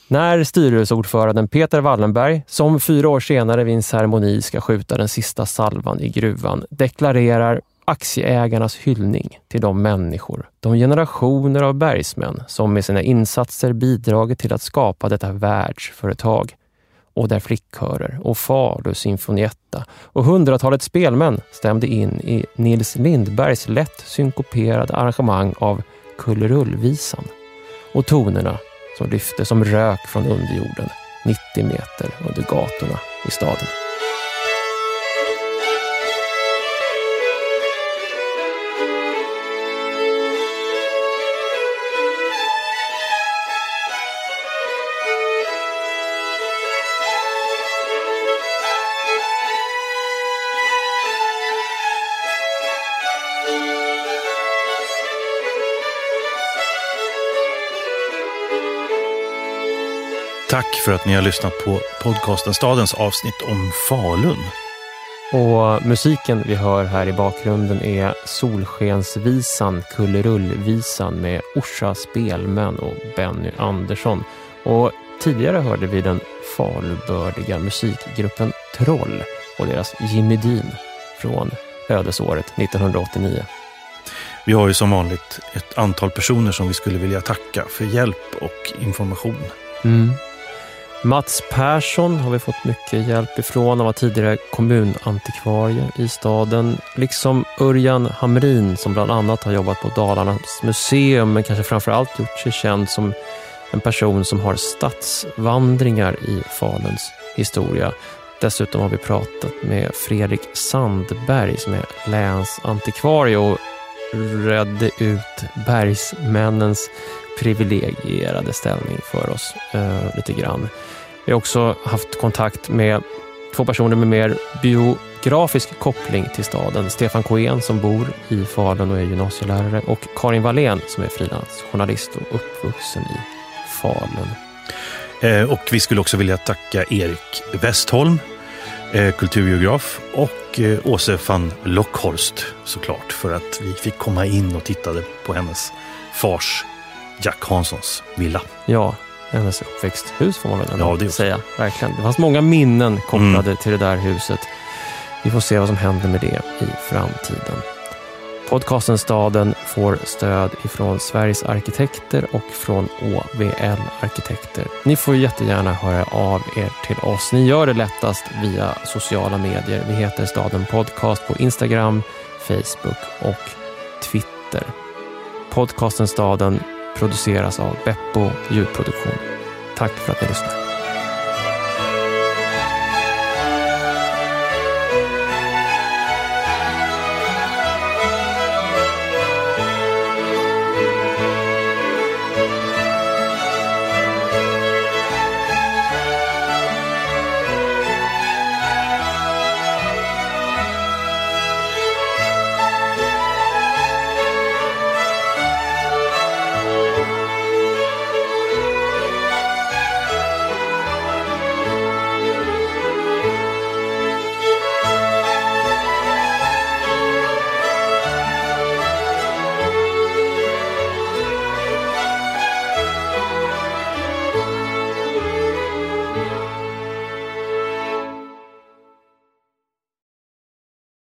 När styrelseordföranden Peter Wallenberg, som fyra år senare vid en ceremoni ska skjuta den sista salvan i gruvan, deklarerar aktieägarnas hyllning till de människor, de generationer av bergsmän som med sina insatser bidragit till att skapa detta världsföretag och där flickkörer och Falu sinfonietta och hundratalet spelmän stämde in i Nils Lindbergs lätt synkoperade arrangemang av Kullerullvisan. Och tonerna som lyfte som rök från underjorden 90 meter under gatorna i staden. För att ni har lyssnat på podcasten Stadens avsnitt om Falun. Och musiken vi hör här i bakgrunden är Solskensvisan, Kullerullvisan med Orsa Spelmän och Benny Andersson. Och tidigare hörde vi den falubördiga musikgruppen Troll och deras Jimmy Dean från ödesåret 1989. Vi har ju som vanligt ett antal personer som vi skulle vilja tacka för hjälp och information. Mm. Mats Persson har vi fått mycket hjälp ifrån. Han var tidigare kommunantikvarie i staden. Liksom Örjan Hamrin som bland annat har jobbat på Dalarnas museum men kanske framförallt gjort sig känd som en person som har stadsvandringar i Faluns historia. Dessutom har vi pratat med Fredrik Sandberg som är länsantikvarie och redde ut bergsmännens privilegierade ställning för oss eh, lite grann. Vi har också haft kontakt med två personer med mer biografisk koppling till staden. Stefan Coen som bor i Falun och är gymnasielärare och Karin Wallén som är frilansjournalist och uppvuxen i Falun. Eh, och vi skulle också vilja tacka Erik Westholm, kulturgeograf och eh, Åse van Lockhorst såklart för att vi fick komma in och tittade på hennes fars Jack Hanssons villa. Ja, hennes uppväxthus får man väl ändå Ja, säga. Verkligen. Det fanns många minnen kopplade Mm. till det där huset. Vi får se vad som händer med det i framtiden. Podcasten Staden får stöd ifrån Sveriges arkitekter och från OVL Arkitekter. Ni får jättegärna höra av er till oss. Ni gör det lättast via sociala medier. Vi heter Staden Podcast på Instagram, Facebook och Twitter. Podcasten Staden produceras av Beppo ljudproduktion. Tack för att ni lyssnar.